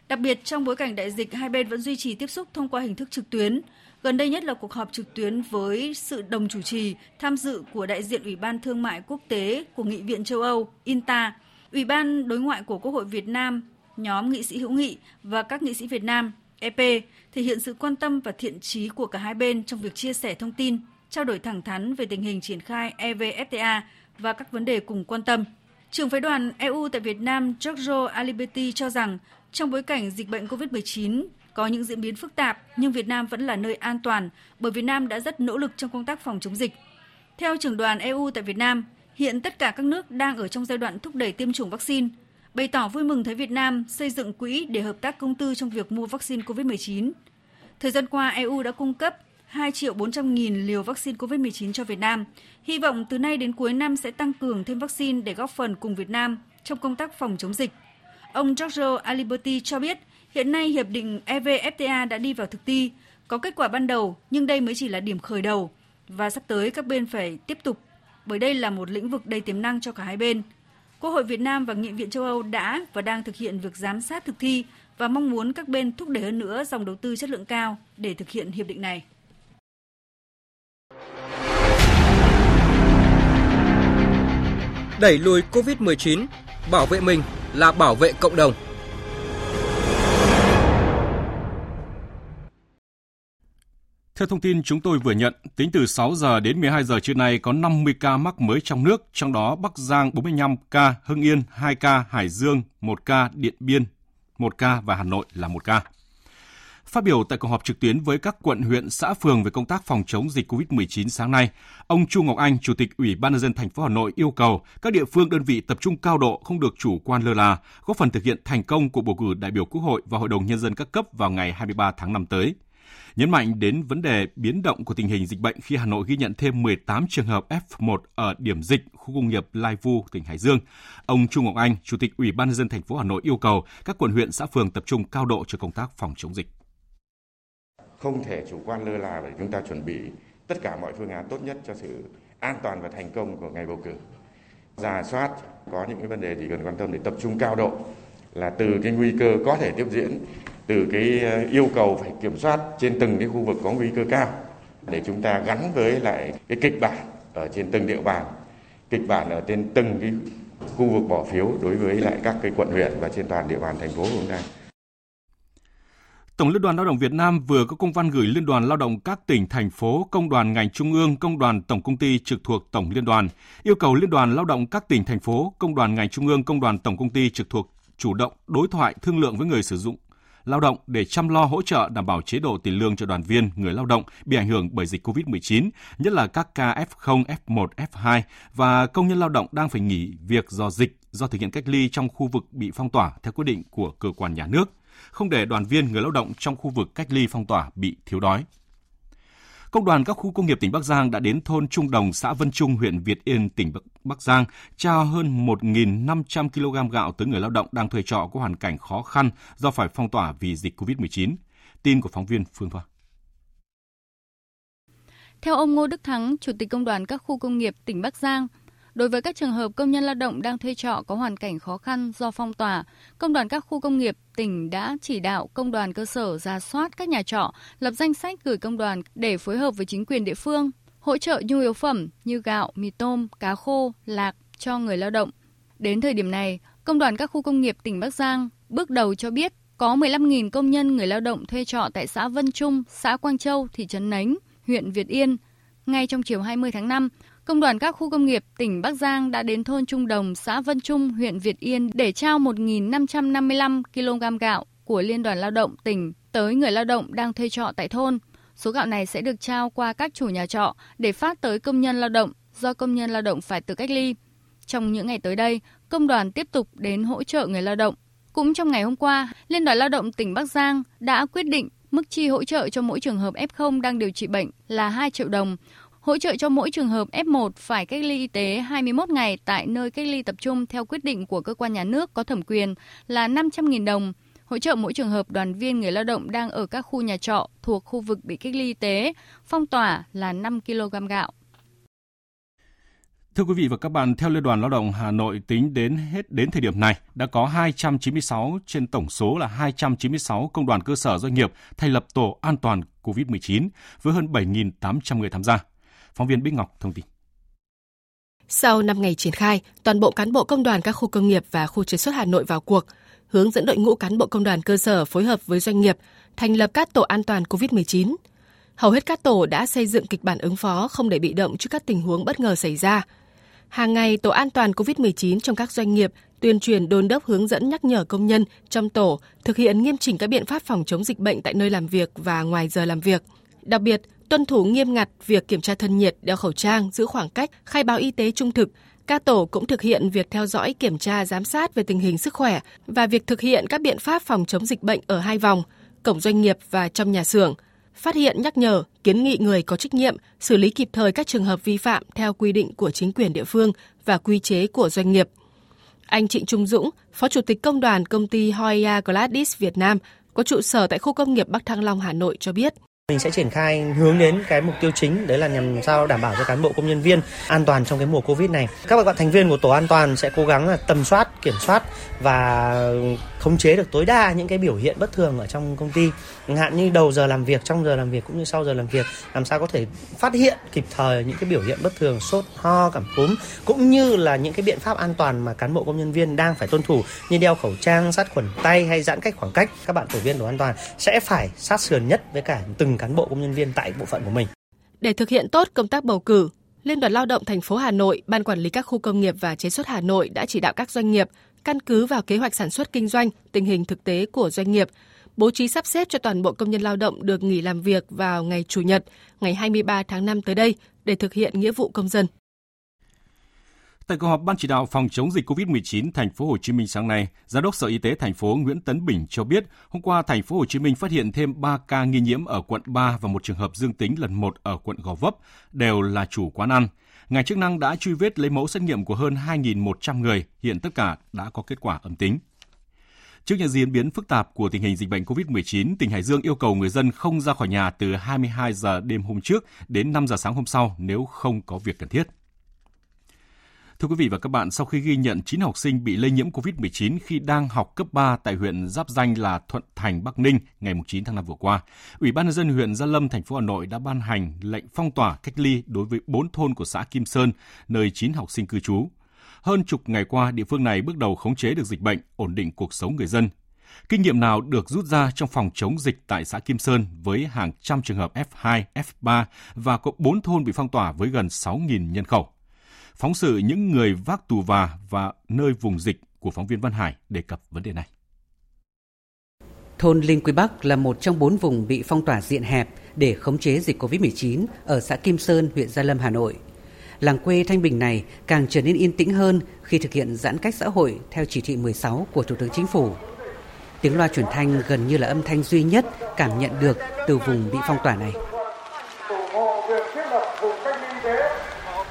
Speaker 3: Đặc biệt trong bối cảnh đại dịch, hai bên vẫn duy trì tiếp xúc thông qua hình thức trực tuyến. Gần đây nhất là cuộc họp trực tuyến với sự đồng chủ trì, tham dự của đại diện Ủy ban Thương mại Quốc tế của Nghị viện châu Âu, INTA, Ủy ban Đối ngoại của Quốc hội Việt Nam, nhóm nghị sĩ hữu nghị và các nghị sĩ Việt Nam, EP, thể hiện sự quan tâm và thiện trí của cả hai bên trong việc chia sẻ thông tin, trao đổi thẳng thắn về tình hình triển khai EVFTA và các vấn đề cùng quan tâm. Trưởng phái đoàn EU tại Việt Nam Giorgio Aliberti cho rằng trong bối cảnh dịch bệnh COVID-19 có những diễn biến phức tạp, nhưng Việt Nam vẫn là nơi an toàn bởi Việt Nam đã rất nỗ lực trong công tác phòng chống dịch. Theo trưởng đoàn EU tại Việt Nam, hiện tất cả các nước đang ở trong giai đoạn thúc đẩy tiêm chủng vaccine, bày tỏ vui mừng thấy Việt Nam xây dựng quỹ để hợp tác công tư trong việc mua vaccine COVID-19. Thời gian qua, EU đã cung cấp 2 triệu 400 nghìn liều vaccine COVID-19 cho Việt Nam. Hy vọng từ nay đến cuối năm sẽ tăng cường thêm vaccine để góp phần cùng Việt Nam trong công tác phòng chống dịch. Ông Giorgio Aliberti cho biết, hiện nay hiệp định EVFTA đã đi vào thực thi, có kết quả ban đầu nhưng đây mới chỉ là điểm khởi đầu và sắp tới các bên phải tiếp tục bởi đây là một lĩnh vực đầy tiềm năng cho cả hai bên. Quốc hội Việt Nam và Nghị viện châu Âu đã và đang thực hiện việc giám sát thực thi và mong muốn các bên thúc đẩy hơn nữa dòng đầu tư chất lượng cao để thực hiện hiệp định này.
Speaker 2: Đẩy lùi COVID-19, bảo vệ mình là bảo vệ cộng đồng.
Speaker 1: Theo thông tin chúng tôi vừa nhận, tính từ 6 giờ đến 12 giờ trưa nay có 50 ca mắc mới trong nước, trong đó Bắc Giang 45 ca, Hưng Yên 2 ca, Hải Dương 1 ca, Điện Biên 1 ca và Hà Nội là 1 ca. Phát biểu tại cuộc họp trực tuyến với các quận, huyện, xã, phường về công tác phòng chống dịch COVID-19 sáng nay, ông Chu Ngọc Anh, Chủ tịch Ủy ban nhân dân thành phố Hà Nội yêu cầu các địa phương đơn vị tập trung cao độ không được chủ quan lơ là, góp phần thực hiện thành công cuộc bầu cử đại biểu Quốc hội và Hội đồng nhân dân các cấp vào ngày 23 tháng 5 tới. Nhấn mạnh đến vấn đề biến động của tình hình dịch bệnh khi Hà Nội ghi nhận thêm 18 trường hợp F1 ở điểm dịch khu công nghiệp Lai Vu, tỉnh Hải Dương. Ông Trung Ngọc Anh, Chủ tịch Ủy ban nhân dân thành phố Hà Nội yêu cầu các quận huyện xã phường tập trung cao độ cho công tác phòng chống dịch
Speaker 23: không thể chủ quan lơ là để chúng ta chuẩn bị tất cả mọi phương án tốt nhất cho sự an toàn và thành công của ngày bầu cử. Giả soát có những cái vấn đề gì cần quan tâm để tập trung cao độ là từ cái nguy cơ có thể tiếp diễn, từ cái ờ, yêu cầu phải kiểm soát trên từng cái khu vực có nguy cơ cao để chúng ta gắn với lại cái kịch bản ở trên từng địa bàn, kịch bản ở trên từng cái khu vực bỏ phiếu đối với lại các cái quận huyện và trên toàn địa bàn thành phố của chúng ta.
Speaker 1: Tổng Liên đoàn Lao động Việt Nam vừa có công văn gửi Liên đoàn Lao động các tỉnh, thành phố, công đoàn ngành trung ương, công đoàn tổng công ty trực thuộc Tổng Liên đoàn, yêu cầu Liên đoàn Lao động các tỉnh, thành phố, công đoàn ngành trung ương, công đoàn tổng công ty trực thuộc chủ động đối thoại thương lượng với người sử dụng lao động để chăm lo hỗ trợ đảm bảo chế độ tiền lương cho đoàn viên, người lao động bị ảnh hưởng bởi dịch COVID-19, nhất là các ca F0, F1, F2 và công nhân lao động đang phải nghỉ việc do dịch do thực hiện cách ly trong khu vực bị phong tỏa theo quyết định của cơ quan nhà nước không để đoàn viên người lao động trong khu vực cách ly phong tỏa bị thiếu đói. Công đoàn các khu công nghiệp tỉnh Bắc Giang đã đến thôn Trung Đồng, xã Vân Trung, huyện Việt Yên, tỉnh Bắc Giang, trao hơn 1.500 kg gạo tới người lao động đang thuê trọ có hoàn cảnh khó khăn do phải phong tỏa vì dịch COVID-19. Tin của phóng viên Phương Thoa.
Speaker 24: Theo ông Ngô Đức Thắng, Chủ tịch Công đoàn các khu công nghiệp tỉnh Bắc Giang, Đối với các trường hợp công nhân lao động đang thuê trọ có hoàn cảnh khó khăn do phong tỏa, công đoàn các khu công nghiệp tỉnh đã chỉ đạo công đoàn cơ sở ra soát các nhà trọ, lập danh sách gửi công đoàn để phối hợp với chính quyền địa phương, hỗ trợ nhu yếu phẩm như gạo, mì tôm, cá khô, lạc cho người lao động. Đến thời điểm này, công đoàn các khu công nghiệp tỉnh Bắc Giang bước đầu cho biết có 15.000 công nhân người lao động thuê trọ tại xã Vân Trung, xã Quang Châu, thị trấn Nánh, huyện Việt Yên. Ngay trong chiều 20 tháng 5, Công đoàn các khu công nghiệp tỉnh Bắc Giang đã đến thôn Trung Đồng, xã Vân Trung, huyện Việt Yên để trao 1.555 kg gạo của Liên đoàn Lao động tỉnh tới người lao động đang thuê trọ tại thôn. Số gạo này sẽ được trao qua các chủ nhà trọ để phát tới công nhân lao động do công nhân lao động phải tự cách ly. Trong những ngày tới đây, công đoàn tiếp tục đến hỗ trợ người lao động. Cũng trong ngày hôm qua, Liên đoàn Lao động tỉnh Bắc Giang đã quyết định Mức chi hỗ trợ cho mỗi trường hợp F0 đang điều trị bệnh là 2 triệu đồng. Hỗ trợ cho mỗi trường hợp F1 phải cách ly y tế 21 ngày tại nơi cách ly tập trung theo quyết định của cơ quan nhà nước có thẩm quyền là 500.000 đồng. Hỗ trợ mỗi trường hợp đoàn viên người lao động đang ở các khu nhà trọ thuộc khu vực bị cách ly y tế, phong tỏa là 5 kg gạo.
Speaker 1: Thưa quý vị và các bạn, theo Liên đoàn Lao động Hà Nội tính đến hết đến thời điểm này đã có 296 trên tổng số là 296 công đoàn cơ sở doanh nghiệp thành lập tổ an toàn COVID-19 với hơn 7.800 người tham gia. Phóng viên Bích Ngọc thông tin.
Speaker 25: Sau 5 ngày triển khai, toàn bộ cán bộ công đoàn các khu công nghiệp và khu chế xuất Hà Nội vào cuộc, hướng dẫn đội ngũ cán bộ công đoàn cơ sở phối hợp với doanh nghiệp, thành lập các tổ an toàn COVID-19. Hầu hết các tổ đã xây dựng kịch bản ứng phó không để bị động trước các tình huống bất ngờ xảy ra. Hàng ngày, tổ an toàn COVID-19 trong các doanh nghiệp tuyên truyền đôn đốc hướng dẫn nhắc nhở công nhân trong tổ thực hiện nghiêm chỉnh các biện pháp phòng chống dịch bệnh tại nơi làm việc và ngoài giờ làm việc. Đặc biệt, tuân thủ nghiêm ngặt việc kiểm tra thân nhiệt, đeo khẩu trang, giữ khoảng cách, khai báo y tế trung thực. Các tổ cũng thực hiện việc theo dõi, kiểm tra, giám sát về tình hình sức khỏe và việc thực hiện các biện pháp phòng chống dịch bệnh ở hai vòng, cổng doanh nghiệp và trong nhà xưởng, phát hiện nhắc nhở, kiến nghị người có trách nhiệm, xử lý kịp thời các trường hợp vi phạm theo quy định của chính quyền địa phương và quy chế của doanh nghiệp. Anh Trịnh Trung Dũng, Phó Chủ tịch Công đoàn Công ty Hoya Gladys Việt Nam, có trụ sở tại khu công nghiệp Bắc Thăng Long, Hà Nội cho biết.
Speaker 26: Mình sẽ triển khai hướng đến cái mục tiêu chính đấy là nhằm sao đảm bảo cho cán bộ công nhân viên an toàn trong cái mùa Covid này. Các bạn thành viên của tổ an toàn sẽ cố gắng là tầm soát, kiểm soát và khống chế được tối đa những cái biểu hiện bất thường ở trong công ty. Hạn như đầu giờ làm việc trong giờ làm việc cũng như sau giờ làm việc làm sao có thể phát hiện kịp thời những cái biểu hiện bất thường sốt ho cảm cúm cũng như là những cái biện pháp an toàn mà cán bộ công nhân viên đang phải tuân thủ như đeo khẩu trang sát khuẩn tay hay giãn cách khoảng cách. Các bạn tổ viên tổ an toàn sẽ phải sát sườn nhất với cả từng cán bộ công nhân viên tại bộ phận của mình.
Speaker 25: Để thực hiện tốt công tác bầu cử Liên đoàn Lao động thành phố Hà Nội, Ban quản lý các khu công nghiệp và chế xuất Hà Nội đã chỉ đạo các doanh nghiệp căn cứ vào kế hoạch sản xuất kinh doanh, tình hình thực tế của doanh nghiệp, bố trí sắp xếp cho toàn bộ công nhân lao động được nghỉ làm việc vào ngày Chủ nhật, ngày 23 tháng 5 tới đây để thực hiện nghĩa vụ công dân.
Speaker 1: Tại cuộc họp ban chỉ đạo phòng chống dịch COVID-19 thành phố Hồ Chí Minh sáng nay, Giám đốc Sở Y tế thành phố Nguyễn Tấn Bình cho biết, hôm qua thành phố Hồ Chí Minh phát hiện thêm 3 ca nghi nhiễm ở quận 3 và một trường hợp dương tính lần 1 ở quận Gò Vấp, đều là chủ quán ăn. Ngành chức năng đã truy vết lấy mẫu xét nghiệm của hơn 2.100 người, hiện tất cả đã có kết quả âm tính. Trước những diễn biến phức tạp của tình hình dịch bệnh COVID-19, tỉnh Hải Dương yêu cầu người dân không ra khỏi nhà từ 22 giờ đêm hôm trước đến 5 giờ sáng hôm sau nếu không có việc cần thiết. Thưa quý vị và các bạn, sau khi ghi nhận 9 học sinh bị lây nhiễm COVID-19 khi đang học cấp 3 tại huyện Giáp Danh là Thuận Thành, Bắc Ninh ngày 9 tháng 5 vừa qua, Ủy ban nhân dân huyện Gia Lâm, thành phố Hà Nội đã ban hành lệnh phong tỏa cách ly đối với 4 thôn của xã Kim Sơn, nơi 9 học sinh cư trú. Hơn chục ngày qua, địa phương này bước đầu khống chế được dịch bệnh, ổn định cuộc sống người dân. Kinh nghiệm nào được rút ra trong phòng chống dịch tại xã Kim Sơn với hàng trăm trường hợp F2, F3 và có 4 thôn bị phong tỏa với gần 6.000 nhân khẩu? Phóng sự những người vác tù và và nơi vùng dịch của phóng viên Văn Hải đề cập vấn đề này.
Speaker 27: Thôn Linh Quy Bắc là một trong bốn vùng bị phong tỏa diện hẹp để khống chế dịch COVID-19 ở xã Kim Sơn, huyện Gia Lâm, Hà Nội. Làng quê Thanh Bình này càng trở nên yên tĩnh hơn khi thực hiện giãn cách xã hội theo chỉ thị 16 của Thủ tướng Chính phủ. Tiếng loa truyền thanh gần như là âm thanh duy nhất cảm nhận được từ vùng bị phong tỏa này.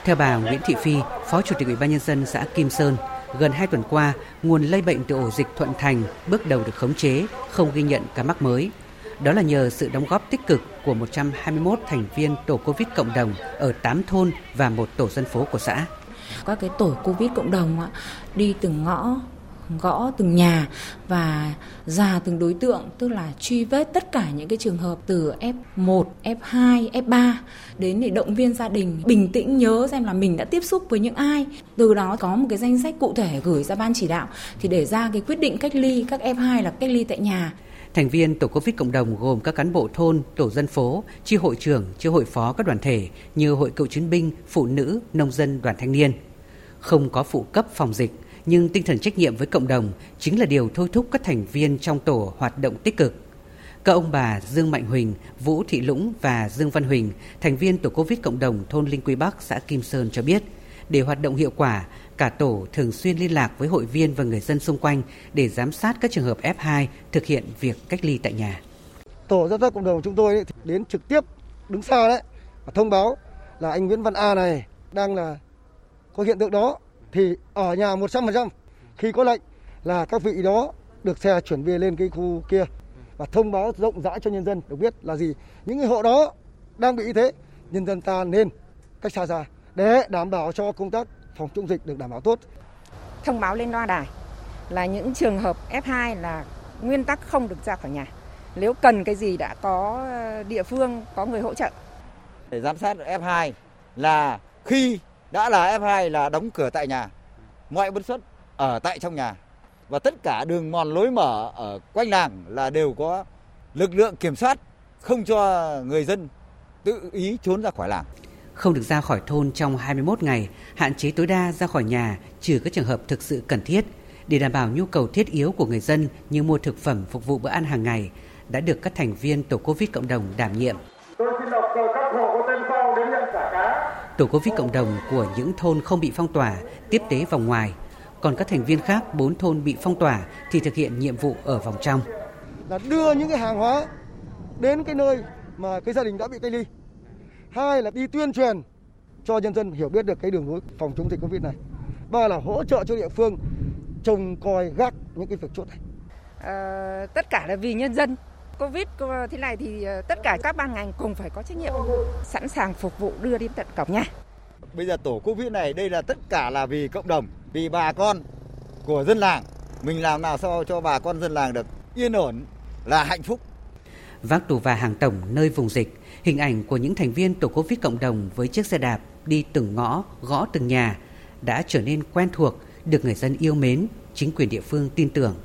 Speaker 27: Theo bà Nguyễn Thị Phi, Phó Chủ tịch Ủy ban nhân dân xã Kim Sơn, gần 2 tuần qua, nguồn lây bệnh từ ổ dịch Thuận Thành bước đầu được khống chế, không ghi nhận ca mắc mới. Đó là nhờ sự đóng góp tích cực của 121 thành viên tổ Covid cộng đồng ở 8 thôn và một tổ dân phố của xã.
Speaker 28: Các cái tổ Covid cộng đồng đi từng ngõ gõ từng nhà và ra từng đối tượng tức là truy vết tất cả những cái trường hợp từ F1, F2, F3 đến để động viên gia đình bình tĩnh nhớ xem là mình đã tiếp xúc với những ai từ đó có một cái danh sách cụ thể gửi ra ban chỉ đạo thì để ra cái quyết định cách ly các F2 là cách ly tại nhà
Speaker 27: Thành viên tổ Covid cộng đồng gồm các cán bộ thôn, tổ dân phố, chi hội trưởng, chi hội phó các đoàn thể như hội cựu chiến binh, phụ nữ, nông dân, đoàn thanh niên. Không có phụ cấp phòng dịch, nhưng tinh thần trách nhiệm với cộng đồng chính là điều thôi thúc các thành viên trong tổ hoạt động tích cực. Các ông bà Dương Mạnh Huỳnh, Vũ Thị Lũng và Dương Văn Huỳnh, thành viên tổ Covid cộng đồng thôn Linh Quy Bắc, xã Kim Sơn cho biết, để hoạt động hiệu quả, cả tổ thường xuyên liên lạc với hội viên và người dân xung quanh để giám sát các trường hợp F2 thực hiện việc cách ly tại nhà
Speaker 29: tổ giám sát cộng đồng của chúng tôi đến trực tiếp đứng xa đấy và thông báo là anh Nguyễn Văn A này đang là có hiện tượng đó thì ở nhà 100% khi có lệnh là các vị đó được xe chuyển về lên cái khu kia và thông báo rộng rãi cho nhân dân được biết là gì những cái hộ đó đang bị như thế nhân dân ta nên cách xa ra để đảm bảo cho công tác phòng chống dịch được đảm bảo tốt
Speaker 30: thông báo lên loa đài là những trường hợp F2 là nguyên tắc không được ra khỏi nhà. Nếu cần cái gì đã có ờ, địa phương, có người hỗ trợ.
Speaker 31: Để giám sát F2 là khi đã là F2 là đóng cửa tại nhà, mọi bất xuất ở tại trong nhà và tất cả đường mòn lối mở ở quanh làng là đều có lực lượng kiểm soát không cho người dân tự ý trốn ra khỏi làng.
Speaker 27: Không được ra khỏi thôn trong 21 ngày, hạn chế tối đa ra khỏi nhà trừ các trường hợp thực sự cần thiết để đảm bảo nhu cầu thiết yếu của người dân như mua thực phẩm phục vụ bữa ăn hàng ngày đã được các thành viên tổ Covid cộng đồng đảm nhiệm. Tổ Covid cộng đồng của những thôn không bị phong tỏa tiếp tế vòng ngoài, còn các thành viên khác bốn thôn bị phong tỏa thì thực hiện nhiệm vụ ở vòng trong.
Speaker 29: Là đưa những cái hàng hóa đến cái nơi mà cái gia đình đã bị cách ly. Hai là đi tuyên truyền cho nhân dân hiểu biết được cái đường lối phòng chống dịch Covid này. Ba là hỗ trợ cho địa phương trông coi gác những cái việc chốt này.
Speaker 30: À, tất cả là vì nhân dân. Covid thế này thì ờ, tất cả các ban ngành cùng phải có trách nhiệm, sẵn sàng phục vụ đưa đến tận cổng nhà.
Speaker 31: Bây giờ tổ Covid này đây là tất cả là vì cộng đồng, vì bà con của dân làng. Mình làm nào sao cho bà con dân làng được yên ổn là hạnh phúc.
Speaker 27: Vác tù và hàng tổng nơi vùng dịch, hình ảnh của những thành viên tổ Covid cộng đồng với chiếc xe đạp đi từng ngõ, gõ từng nhà đã trở nên quen thuộc được người dân yêu mến, chính quyền địa phương tin tưởng.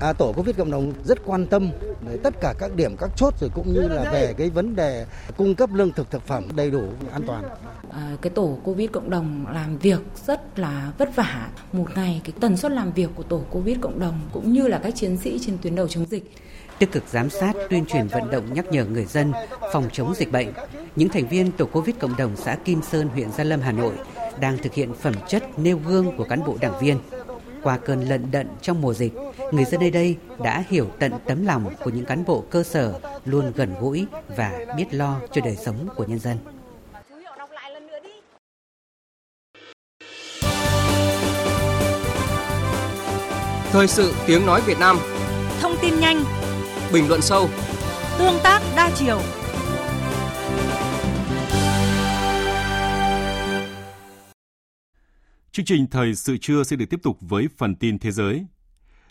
Speaker 29: À, tổ Covid cộng đồng rất quan tâm để tất cả các điểm các chốt rồi cũng như là về cái vấn đề cung cấp lương thực thực phẩm đầy đủ an toàn.
Speaker 28: À, cái tổ Covid cộng đồng làm việc rất là vất vả. Một ngày cái tần suất làm việc của tổ Covid cộng đồng cũng như là các chiến sĩ trên tuyến đầu chống dịch
Speaker 27: tích cực giám sát, tuyên truyền vận động nhắc nhở người dân phòng chống dịch bệnh. Những thành viên tổ Covid cộng đồng xã Kim Sơn, huyện Gia Lâm, Hà Nội đang thực hiện phẩm chất nêu gương của cán bộ đảng viên. Qua cơn lận đận trong mùa dịch, người dân nơi đây đã hiểu tận tấm lòng của những cán bộ cơ sở luôn gần gũi và biết lo cho đời sống của nhân dân.
Speaker 2: Thời sự tiếng nói Việt Nam.
Speaker 32: Thông tin nhanh.
Speaker 2: Bình luận sâu.
Speaker 32: Tương tác đa chiều
Speaker 1: Chương trình Thời sự trưa sẽ được tiếp tục với phần tin thế giới.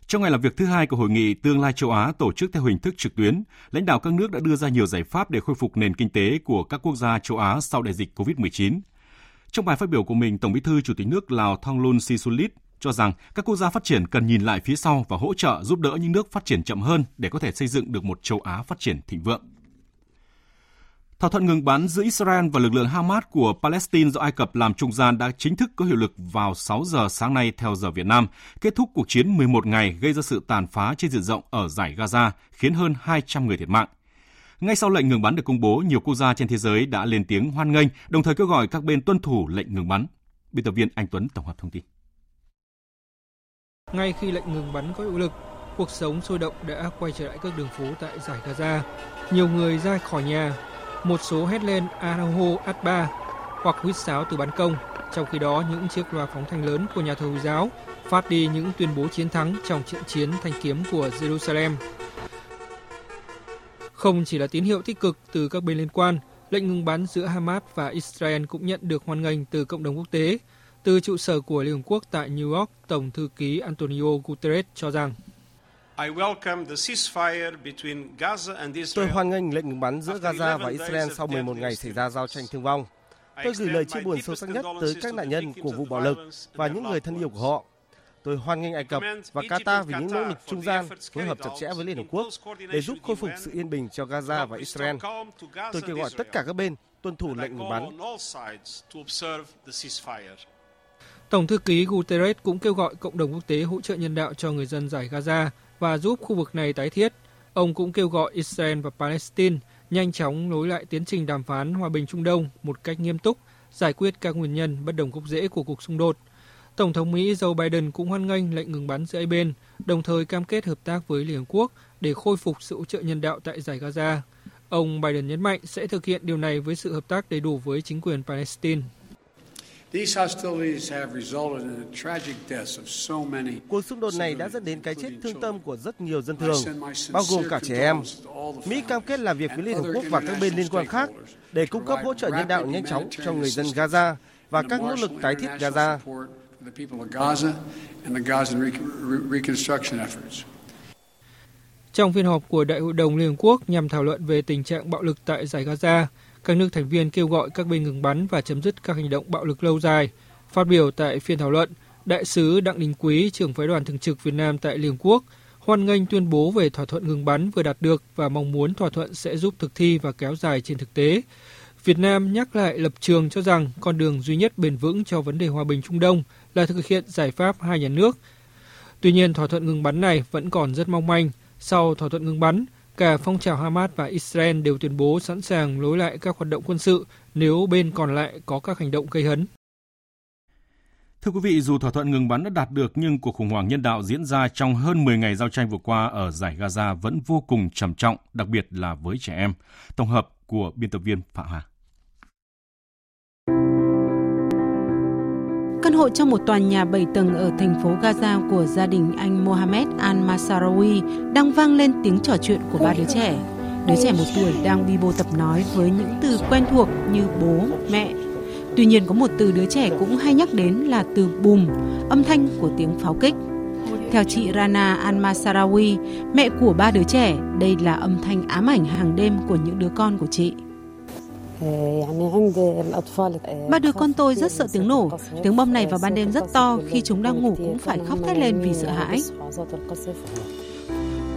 Speaker 1: Trong ngày làm việc thứ hai của hội nghị Tương lai châu Á tổ chức theo hình thức trực tuyến, lãnh đạo các nước đã đưa ra nhiều giải pháp để khôi phục nền kinh tế của các quốc gia châu Á sau đại dịch COVID-19. Trong bài phát biểu của mình, Tổng Bí thư Chủ tịch nước Lào Thonglun Sisulit cho rằng các quốc gia phát triển cần nhìn lại phía sau và hỗ trợ giúp đỡ những nước phát triển chậm hơn để có thể xây dựng được một châu Á phát triển thịnh vượng. Thỏa thuận ngừng bắn giữa Israel và lực lượng Hamas của Palestine do Ai Cập làm trung gian đã chính thức có hiệu lực vào 6 giờ sáng nay theo giờ Việt Nam, kết thúc cuộc chiến 11 ngày gây ra sự tàn phá trên diện rộng ở giải Gaza, khiến hơn 200 người thiệt mạng. Ngay sau lệnh ngừng bắn được công bố, nhiều quốc gia trên thế giới đã lên tiếng hoan nghênh, đồng thời kêu gọi các bên tuân thủ lệnh ngừng bắn. Biên tập viên Anh Tuấn tổng hợp thông tin.
Speaker 33: Ngay khi lệnh ngừng bắn có hiệu lực, cuộc sống sôi động đã quay trở lại các đường phố tại giải Gaza. Nhiều người ra khỏi nhà, một số hét lên Allahu ba hoặc huýt sáo từ ban công. Trong khi đó, những chiếc loa phóng thanh lớn của nhà thờ Hồi giáo phát đi những tuyên bố chiến thắng trong trận chiến thanh kiếm của Jerusalem. Không chỉ là tín hiệu tích cực từ các bên liên quan, lệnh ngừng bắn giữa Hamas và Israel cũng nhận được hoan nghênh từ cộng đồng quốc tế. Từ trụ sở của Liên Hợp Quốc tại New York, Tổng thư ký Antonio Guterres cho rằng
Speaker 34: Tôi hoan nghênh lệnh ngừng bắn giữa Gaza và Israel sau 11 ngày xảy ra giao tranh thương vong. Tôi gửi lời chia buồn sâu sắc nhất tới các nạn nhân của vụ bạo lực và những người thân yêu của họ. Tôi hoan nghênh Ai Cập và Qatar vì những nỗ lực trung gian, phối hợp chặt chẽ với Liên Hợp Quốc để giúp khôi phục sự yên bình cho Gaza và Israel. Tôi kêu gọi tất cả các bên tuân thủ lệnh ngừng bắn.
Speaker 33: Tổng thư ký Guterres cũng kêu gọi cộng đồng quốc tế hỗ trợ nhân đạo cho người dân giải Gaza và giúp khu vực này tái thiết. Ông cũng kêu gọi Israel và Palestine nhanh chóng nối lại tiến trình đàm phán hòa bình Trung Đông một cách nghiêm túc, giải quyết các nguyên nhân bất đồng gốc rễ của cuộc xung đột. Tổng thống Mỹ Joe Biden cũng hoan nghênh lệnh ngừng bắn giữa hai bên, đồng thời cam kết hợp tác với Liên Hợp Quốc để khôi phục sự hỗ trợ nhân đạo tại giải Gaza. Ông Biden nhấn mạnh sẽ thực hiện điều này với sự hợp tác đầy đủ với chính quyền Palestine.
Speaker 34: Cuộc xung đột này đã dẫn đến cái chết thương tâm của rất nhiều dân thường, bao gồm cả trẻ em. Mỹ cam kết làm việc với Liên Hợp Quốc và các bên liên quan khác để cung cấp hỗ trợ nhân đạo nhanh chóng cho người dân Gaza và các nỗ lực tái thiết Gaza.
Speaker 33: Trong phiên họp của Đại hội đồng Liên Hợp Quốc nhằm thảo luận về tình trạng bạo lực tại giải Gaza, các nước thành viên kêu gọi các bên ngừng bắn và chấm dứt các hành động bạo lực lâu dài. Phát biểu tại phiên thảo luận, Đại sứ Đặng Đình Quý, trưởng phái đoàn thường trực Việt Nam tại Liên Quốc, hoan nghênh tuyên bố về thỏa thuận ngừng bắn vừa đạt được và mong muốn thỏa thuận sẽ giúp thực thi và kéo dài trên thực tế. Việt Nam nhắc lại lập trường cho rằng con đường duy nhất bền vững cho vấn đề hòa bình Trung Đông là thực hiện giải pháp hai nhà nước. Tuy nhiên, thỏa thuận ngừng bắn này vẫn còn rất mong manh. Sau thỏa thuận ngừng bắn, cả phong trào Hamas và Israel đều tuyên bố sẵn sàng nối lại các hoạt động quân sự nếu bên còn lại có các hành động gây hấn.
Speaker 1: Thưa quý vị, dù thỏa thuận ngừng bắn đã đạt được nhưng cuộc khủng hoảng nhân đạo diễn ra trong hơn 10 ngày giao tranh vừa qua ở giải Gaza vẫn vô cùng trầm trọng, đặc biệt là với trẻ em. Tổng hợp của biên tập viên Phạm Hà.
Speaker 35: Hộ trong một tòa nhà 7 tầng ở thành phố Gaza của gia đình anh Mohamed Al-Masarawi đang vang lên tiếng trò chuyện của ba đứa trẻ. Đứa trẻ một tuổi đang bi bô tập nói với những từ quen thuộc như bố, mẹ. Tuy nhiên có một từ đứa trẻ cũng hay nhắc đến là từ bùm, âm thanh của tiếng pháo kích. Theo chị Rana Al-Masarawi, mẹ của ba đứa trẻ, đây là âm thanh ám ảnh hàng đêm của những đứa con của chị. Ba đứa con tôi rất sợ tiếng nổ. Tiếng bom này vào ban đêm rất to, khi chúng đang ngủ cũng phải khóc thét lên vì sợ hãi.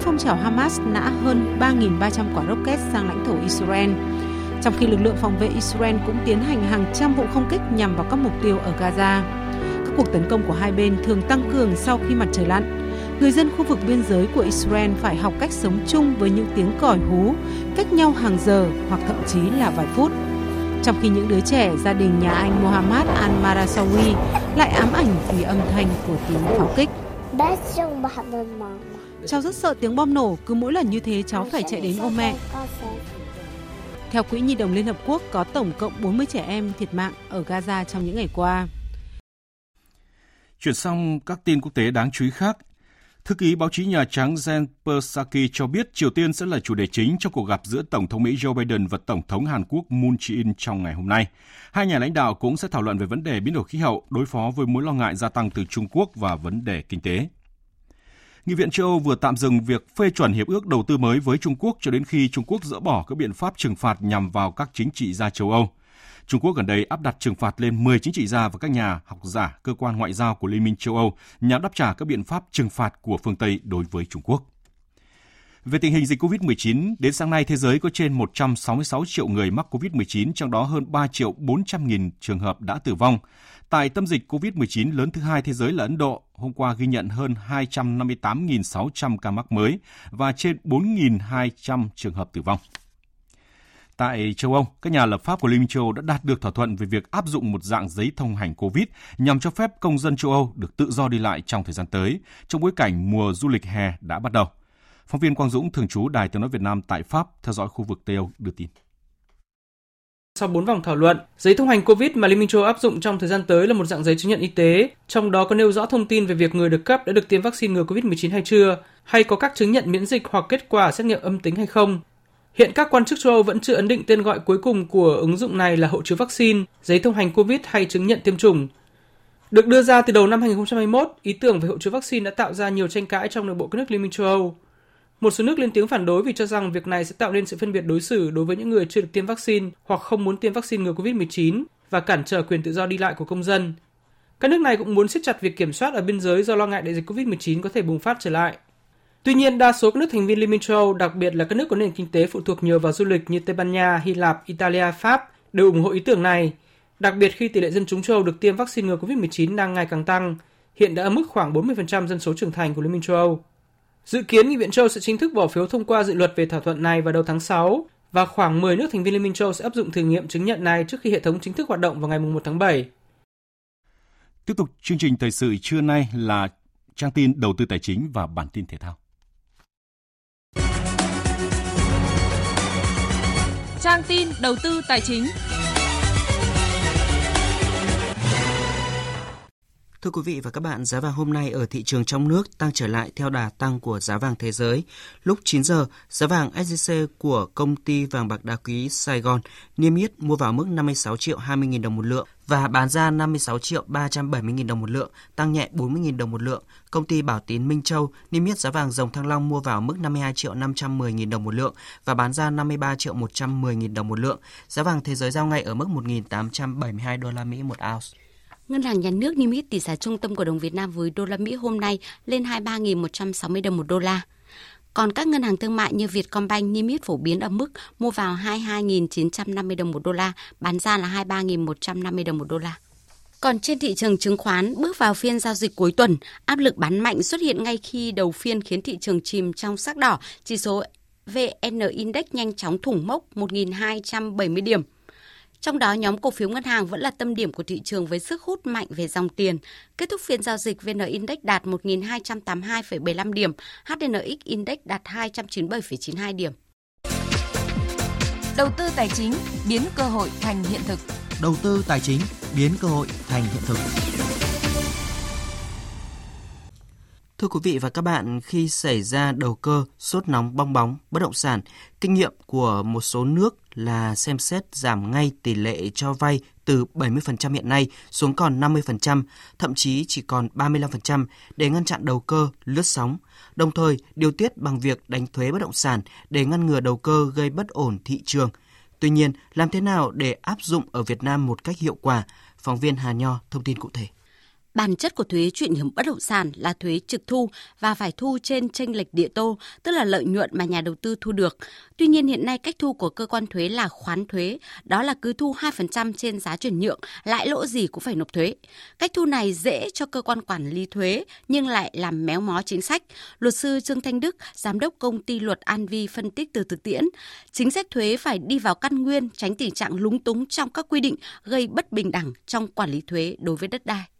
Speaker 35: Phong trào Hamas nã hơn 3.300 quả rocket sang lãnh thổ Israel. Trong khi lực lượng phòng vệ Israel cũng tiến hành hàng trăm vụ không kích nhằm vào các mục tiêu ở Gaza. Các cuộc tấn công của hai bên thường tăng cường sau khi mặt trời lặn người dân khu vực biên giới của Israel phải học cách sống chung với những tiếng còi hú, cách nhau hàng giờ hoặc thậm chí là vài phút. Trong khi những đứa trẻ gia đình nhà anh Mohammad Al-Marasawi lại ám ảnh vì âm thanh của tiếng pháo kích. Cháu rất sợ tiếng bom nổ, cứ mỗi lần như thế cháu phải chạy đến ôm mẹ. Theo Quỹ Nhi đồng Liên Hợp Quốc, có tổng cộng 40 trẻ em thiệt mạng ở Gaza trong những ngày qua.
Speaker 1: Chuyển sang các tin quốc tế đáng chú ý khác, Thư ký báo chí Nhà Trắng Jen Psaki cho biết Triều Tiên sẽ là chủ đề chính trong cuộc gặp giữa Tổng thống Mỹ Joe Biden và Tổng thống Hàn Quốc Moon Jae-in trong ngày hôm nay. Hai nhà lãnh đạo cũng sẽ thảo luận về vấn đề biến đổi khí hậu, đối phó với mối lo ngại gia tăng từ Trung Quốc và vấn đề kinh tế. Nghị viện châu Âu vừa tạm dừng việc phê chuẩn hiệp ước đầu tư mới với Trung Quốc cho đến khi Trung Quốc dỡ bỏ các biện pháp trừng phạt nhằm vào các chính trị gia châu Âu. Trung Quốc gần đây áp đặt trừng phạt lên 10 chính trị gia và các nhà học giả, cơ quan ngoại giao của Liên minh châu Âu nhằm đáp trả các biện pháp trừng phạt của phương Tây đối với Trung Quốc. Về tình hình dịch COVID-19, đến sáng nay thế giới có trên 166 triệu người mắc COVID-19, trong đó hơn 3 triệu 400 nghìn trường hợp đã tử vong. Tại tâm dịch COVID-19 lớn thứ hai thế giới là Ấn Độ, hôm qua ghi nhận hơn 258.600 ca mắc mới và trên 4.200 trường hợp tử vong. Tại châu Âu, các nhà lập pháp của Liên minh châu Âu đã đạt được thỏa thuận về việc áp dụng một dạng giấy thông hành COVID nhằm cho phép công dân châu Âu được tự do đi lại trong thời gian tới, trong bối cảnh mùa du lịch hè đã bắt đầu. Phóng viên Quang Dũng, thường trú Đài tiếng nói Việt Nam tại Pháp, theo dõi khu vực Tây Âu đưa tin.
Speaker 36: Sau 4 vòng thảo luận, giấy thông hành COVID mà Liên minh châu áp dụng trong thời gian tới là một dạng giấy chứng nhận y tế, trong đó có nêu rõ thông tin về việc người được cấp đã được tiêm vaccine ngừa COVID-19 hay chưa, hay có các chứng nhận miễn dịch hoặc kết quả xét nghiệm âm tính hay không, Hiện các quan chức châu Âu vẫn chưa ấn định tên gọi cuối cùng của ứng dụng này là hộ chiếu vaccine, giấy thông hành COVID hay chứng nhận tiêm chủng. Được đưa ra từ đầu năm 2021, ý tưởng về hộ chiếu vaccine đã tạo ra nhiều tranh cãi trong nội bộ các nước Liên minh châu Âu. Một số nước lên tiếng phản đối vì cho rằng việc này sẽ tạo nên sự phân biệt đối xử đối với những người chưa được tiêm vaccine hoặc không muốn tiêm vaccine ngừa COVID-19 và cản trở quyền tự do đi lại của công dân. Các nước này cũng muốn siết chặt việc kiểm soát ở biên giới do lo ngại đại dịch COVID-19 có thể bùng phát trở lại. Tuy nhiên, đa số các nước thành viên Liên minh châu Âu, đặc biệt là các nước có nền kinh tế phụ thuộc nhiều vào du lịch như Tây Ban Nha, Hy Lạp, Italia, Pháp, đều ủng hộ ý tưởng này. Đặc biệt khi tỷ lệ dân chúng châu Âu được tiêm vaccine ngừa COVID-19 đang ngày càng tăng, hiện đã ở mức khoảng 40% dân số trưởng thành của Liên minh châu Âu. Dự kiến Nghị viện châu sẽ chính thức bỏ phiếu thông qua dự luật về thỏa thuận này vào đầu tháng 6 và khoảng 10 nước thành viên Liên minh châu sẽ áp dụng thử nghiệm chứng nhận này trước khi hệ thống chính thức hoạt động vào ngày 1 tháng 7.
Speaker 1: Tiếp tục chương trình thời sự trưa nay là trang tin đầu tư tài chính và bản tin thể thao.
Speaker 32: Trang tin đầu tư tài chính.
Speaker 37: Thưa quý vị và các bạn, giá vàng hôm nay ở thị trường trong nước tăng trở lại theo đà tăng của giá vàng thế giới. Lúc 9 giờ, giá vàng SJC của công ty vàng bạc đá quý Sài Gòn niêm yết mua vào mức 56 triệu 20 nghìn đồng một lượng và bán ra 56 triệu 370 nghìn đồng một lượng, tăng nhẹ 40 nghìn đồng một lượng. Công ty Bảo Tín Minh Châu niêm yết giá vàng dòng thăng long mua vào mức 52 triệu 510 nghìn đồng một lượng và bán ra 53 triệu 110 nghìn đồng một lượng. Giá vàng thế giới giao ngay ở mức 1.872 đô la Mỹ một ounce.
Speaker 38: Ngân hàng Nhà nước niêm yết tỷ giá trung tâm của đồng Việt Nam với đô la Mỹ hôm nay lên 23.160 đồng một đô la. Còn các ngân hàng thương mại như Vietcombank niêm yết phổ biến ở mức mua vào 22.950 đồng một đô la, bán ra là 23.150 đồng một đô la. Còn trên thị trường chứng khoán, bước vào phiên giao dịch cuối tuần, áp lực bán mạnh xuất hiện ngay khi đầu phiên khiến thị trường chìm trong sắc đỏ, chỉ số VN Index nhanh chóng thủng mốc 1.270 điểm. Trong đó, nhóm cổ phiếu ngân hàng vẫn là tâm điểm của thị trường với sức hút mạnh về dòng tiền. Kết thúc phiên giao dịch, VN Index đạt 1.282,75 điểm, HNX Index đạt 297,92 điểm.
Speaker 32: Đầu tư tài chính biến cơ hội thành hiện thực.
Speaker 39: Đầu tư tài chính biến cơ hội thành hiện thực.
Speaker 37: Thưa quý vị và các bạn, khi xảy ra đầu cơ, sốt nóng bong bóng, bất động sản, kinh nghiệm của một số nước là xem xét giảm ngay tỷ lệ cho vay từ 70% hiện nay xuống còn 50%, thậm chí chỉ còn 35% để ngăn chặn đầu cơ, lướt sóng, đồng thời điều tiết bằng việc đánh thuế bất động sản để ngăn ngừa đầu cơ gây bất ổn thị trường. Tuy nhiên, làm thế nào để áp dụng ở Việt Nam một cách hiệu quả? Phóng viên Hà Nho thông tin cụ thể.
Speaker 38: Bản chất của thuế chuyển nhượng bất động sản là thuế trực thu và phải thu trên tranh lệch địa tô, tức là lợi nhuận mà nhà đầu tư thu được. Tuy nhiên hiện nay cách thu của cơ quan thuế là khoán thuế, đó là cứ thu 2% trên giá chuyển nhượng, lãi lỗ gì cũng phải nộp thuế. Cách thu này dễ cho cơ quan quản lý thuế nhưng lại làm méo mó chính sách. Luật sư Trương Thanh Đức, giám đốc công ty luật An Vi phân tích từ thực tiễn, chính sách thuế phải đi vào căn nguyên tránh tình trạng lúng túng trong các quy định gây bất bình đẳng trong quản lý thuế đối với đất đai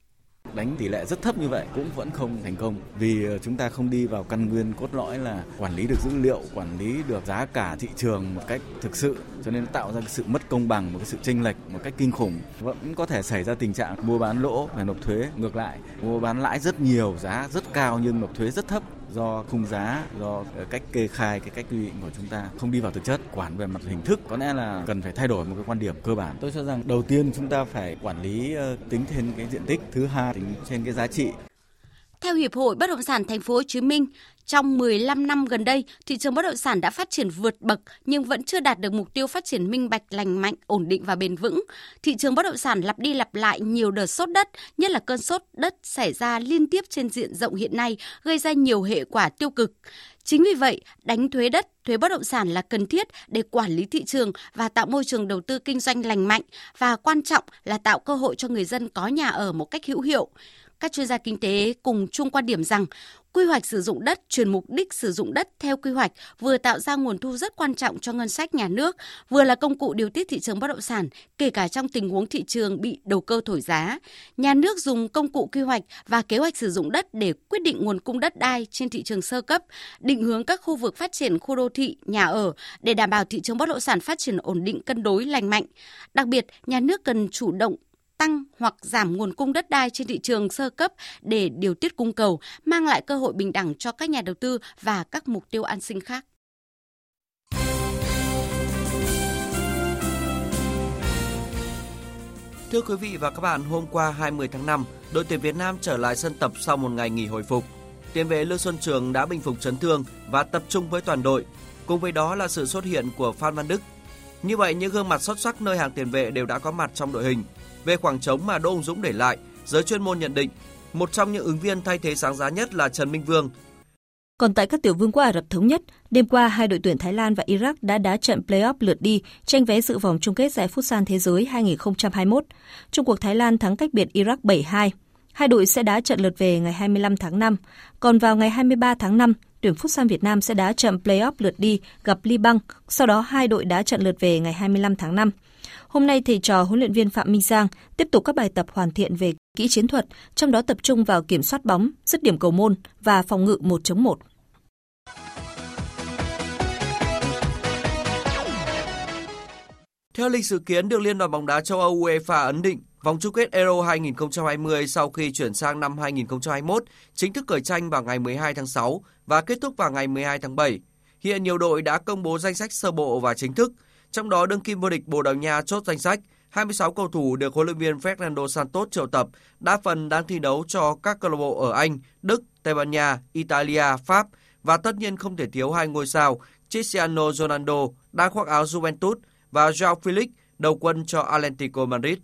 Speaker 40: đánh tỷ lệ rất thấp như vậy cũng vẫn không thành công. Vì ờ, chúng ta không đi vào căn nguyên cốt lõi là quản lý được dữ liệu, quản lý được giá cả thị trường một cách thực sự, cho nên tạo ra cái sự mất công bằng, một cái sự chênh lệch, một cách kinh khủng. Vẫn có thể xảy ra tình trạng mua bán lỗ phải nộp thuế ngược lại. Mua bán lãi rất nhiều, giá rất cao nhưng nộp thuế rất thấp do khung giá, do cách kê khai, cái cách quy định của chúng ta không đi vào thực chất, quản về mặt hình thức, có lẽ là cần phải thay đổi một cái quan điểm cơ bản. Tôi cho rằng đầu tiên chúng ta phải quản lý ờ, tính trên cái diện tích, thứ hai tính trên cái giá trị
Speaker 38: theo Hiệp hội Bất động sản Thành phố Hồ Chí Minh, trong 15 năm gần đây, thị trường bất động sản đã phát triển vượt bậc nhưng vẫn chưa đạt được mục tiêu phát triển minh bạch, lành mạnh, ổn định và bền vững. Thị trường bất động sản lặp đi lặp lại nhiều đợt sốt đất, nhất là cơn sốt đất xảy ra liên tiếp trên diện rộng hiện nay, gây ra nhiều hệ quả tiêu cực. Chính vì vậy, đánh thuế đất, thuế bất động sản là cần thiết để quản lý thị trường và tạo môi trường đầu tư kinh doanh lành mạnh và quan trọng là tạo cơ hội cho người dân có nhà ở một cách hữu hiệu. Các chuyên gia kinh tế cùng chung quan điểm rằng quy hoạch sử dụng đất, chuyển mục đích sử dụng đất theo quy hoạch vừa tạo ra nguồn thu rất quan trọng cho ngân sách nhà nước, vừa là công cụ điều tiết thị trường bất động sản, kể cả trong tình huống thị trường bị đầu cơ thổi giá. Nhà nước dùng công cụ quy hoạch và kế hoạch sử dụng đất để quyết định nguồn cung đất đai trên thị trường sơ cấp, định hướng các khu vực phát triển khu đô thị, nhà ở để đảm bảo thị trường bất động sản phát triển ổn định cân đối lành mạnh. Đặc biệt, nhà nước cần chủ động tăng hoặc giảm nguồn cung đất đai trên thị trường sơ cấp để điều tiết cung cầu, mang lại cơ hội bình đẳng cho các nhà đầu tư và các mục tiêu an sinh khác.
Speaker 37: Thưa quý vị và các bạn, hôm qua 20 tháng 5, đội tuyển Việt Nam trở lại sân tập sau một ngày nghỉ hồi phục. Tiền vệ Lương Xuân Trường đã bình phục chấn thương và tập trung với toàn đội. Cùng với đó là sự xuất hiện của Phan Văn Đức. Như vậy, những gương mặt xuất sắc nơi hàng tiền vệ đều đã có mặt trong đội hình. Về khoảng trống mà Đỗ Hùng Dũng để lại, giới chuyên môn nhận định một trong những ứng viên thay thế sáng giá nhất là Trần Minh Vương.
Speaker 41: Còn tại các tiểu vương quốc Ả Rập Thống Nhất, đêm qua hai đội tuyển Thái Lan và Iraq đã đá trận play-off lượt đi tranh vé dự vòng chung kết giải Futsal Thế giới 2021. Trung cuộc Thái Lan thắng cách biệt Iraq 7-2. Hai đội sẽ đá trận lượt về ngày 25 tháng 5. Còn vào ngày 23 tháng 5, tuyển Futsal Việt Nam sẽ đá trận play-off lượt đi gặp Liban, sau đó hai đội đá trận lượt về ngày 25 tháng 5.
Speaker 42: Hôm nay thầy trò huấn luyện viên Phạm Minh Giang tiếp tục các bài tập hoàn thiện về kỹ chiến thuật, trong đó tập trung vào kiểm soát bóng, dứt điểm cầu môn và phòng ngự 1 chống 1.
Speaker 40: Theo lịch dự kiến được Liên đoàn bóng đá châu Âu UEFA ấn định, vòng chung kết Euro 2020 sau khi chuyển sang năm 2021 chính thức khởi tranh vào ngày 12 tháng 6 và kết thúc vào ngày 12 tháng 7. Hiện nhiều đội đã công bố danh sách sơ bộ và chính thức, trong đó đương kim vô địch Bồ Đào Nha chốt danh sách. 26 cầu thủ được huấn luyện viên Fernando Santos triệu tập, đa phần đang thi đấu cho các câu lạc bộ ở Anh, Đức, Tây Ban Nha, Italia, Pháp và tất nhiên không thể thiếu hai ngôi sao Cristiano Ronaldo đang khoác áo Juventus và Joao Felix đầu quân cho Atlético Madrid.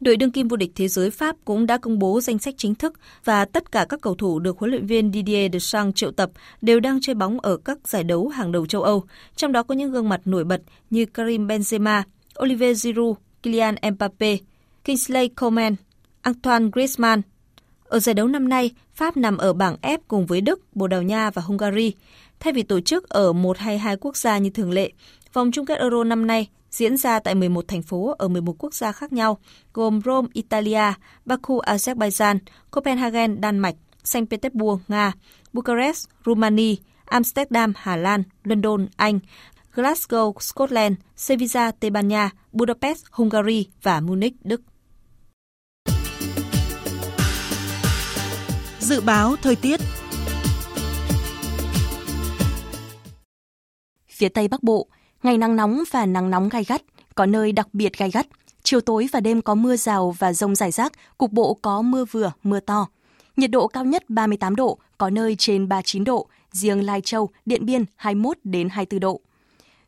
Speaker 42: Đội đương kim vô địch thế giới Pháp cũng đã công bố danh sách chính thức và tất cả các cầu thủ được huấn luyện viên Didier Deschamps triệu tập đều đang chơi bóng ở các giải đấu hàng đầu châu Âu, trong đó có những gương mặt nổi bật như Karim Benzema, Olivier Giroud, Kylian Mbappe, Kingsley Coman, Antoine Griezmann. Ở giải đấu năm nay, Pháp nằm ở bảng F cùng với Đức, Bồ Đào Nha và Hungary. Thay vì tổ chức ở một hay hai quốc gia như thường lệ, vòng chung kết Euro năm nay diễn ra tại 11 thành phố ở 11 quốc gia khác nhau, gồm Rome, Italia, Baku, Azerbaijan, Copenhagen, Đan Mạch, Saint Petersburg, Nga, Bucharest, Romania, Amsterdam, Hà Lan, London, Anh, Glasgow, Scotland, Sevilla, Tây Ban Nha, Budapest, Hungary và Munich, Đức.
Speaker 35: Dự báo thời tiết
Speaker 41: Phía Tây Bắc Bộ, ngày nắng nóng và nắng nóng gai gắt, có nơi đặc biệt gai gắt. Chiều tối và đêm có mưa rào và rông rải rác, cục bộ có mưa vừa, mưa to. Nhiệt độ cao nhất 38 độ, có nơi trên 39 độ, riêng Lai Châu, Điện Biên 21 đến 24 độ.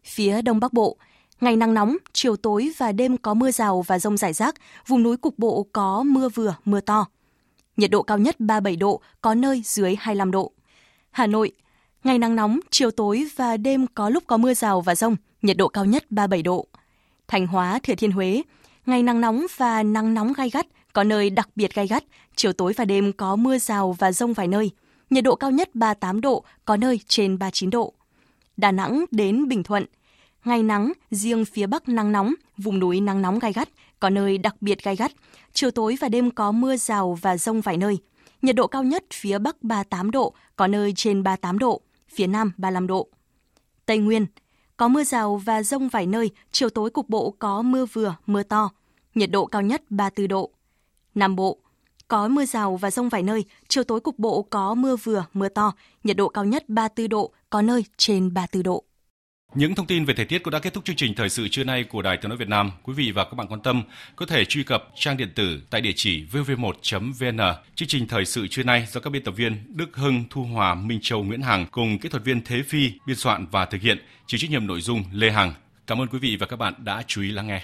Speaker 41: Phía Đông Bắc Bộ, ngày nắng nóng, chiều tối và đêm có mưa rào và rông rải rác, vùng núi cục bộ có mưa vừa, mưa to. Nhiệt độ cao nhất 37 độ, có nơi dưới 25 độ. Hà Nội, ngày nắng nóng, chiều tối và đêm có lúc có mưa rào và rông, nhiệt độ cao nhất 37 độ. Thành Hóa, Thừa Thiên Huế, ngày nắng nóng và nắng nóng gai gắt, có nơi đặc biệt gai gắt, chiều tối và đêm có mưa rào và rông vài nơi, nhiệt độ cao nhất 38 độ, có nơi trên 39 độ. Đà Nẵng đến Bình Thuận, ngày nắng, riêng phía Bắc nắng nóng, vùng núi nắng nóng gai gắt, có nơi đặc biệt gai gắt, chiều tối và đêm có mưa rào và rông vài nơi. Nhiệt độ cao nhất phía Bắc 38 độ, có nơi trên 38 độ, phía Nam 35 độ. Tây Nguyên, có mưa rào và rông vài nơi, chiều tối cục bộ có mưa vừa, mưa to. Nhiệt độ cao nhất 34 độ. Nam Bộ, có mưa rào và rông vài nơi, chiều tối cục bộ có mưa vừa, mưa to. Nhiệt độ cao nhất 34 độ, có nơi trên 34 độ.
Speaker 1: Những thông tin về thời tiết cũng đã kết thúc chương trình thời sự trưa nay của Đài Tiếng nói Việt Nam. Quý vị và các bạn quan tâm có thể truy cập trang điện tử tại địa chỉ vv1.vn. Chương trình thời sự trưa nay do các biên tập viên Đức Hưng, Thu Hòa, Minh Châu, Nguyễn Hằng cùng kỹ thuật viên Thế Phi biên soạn và thực hiện, chịu trách nhiệm nội dung Lê Hằng. Cảm ơn quý vị và các bạn đã chú ý lắng nghe.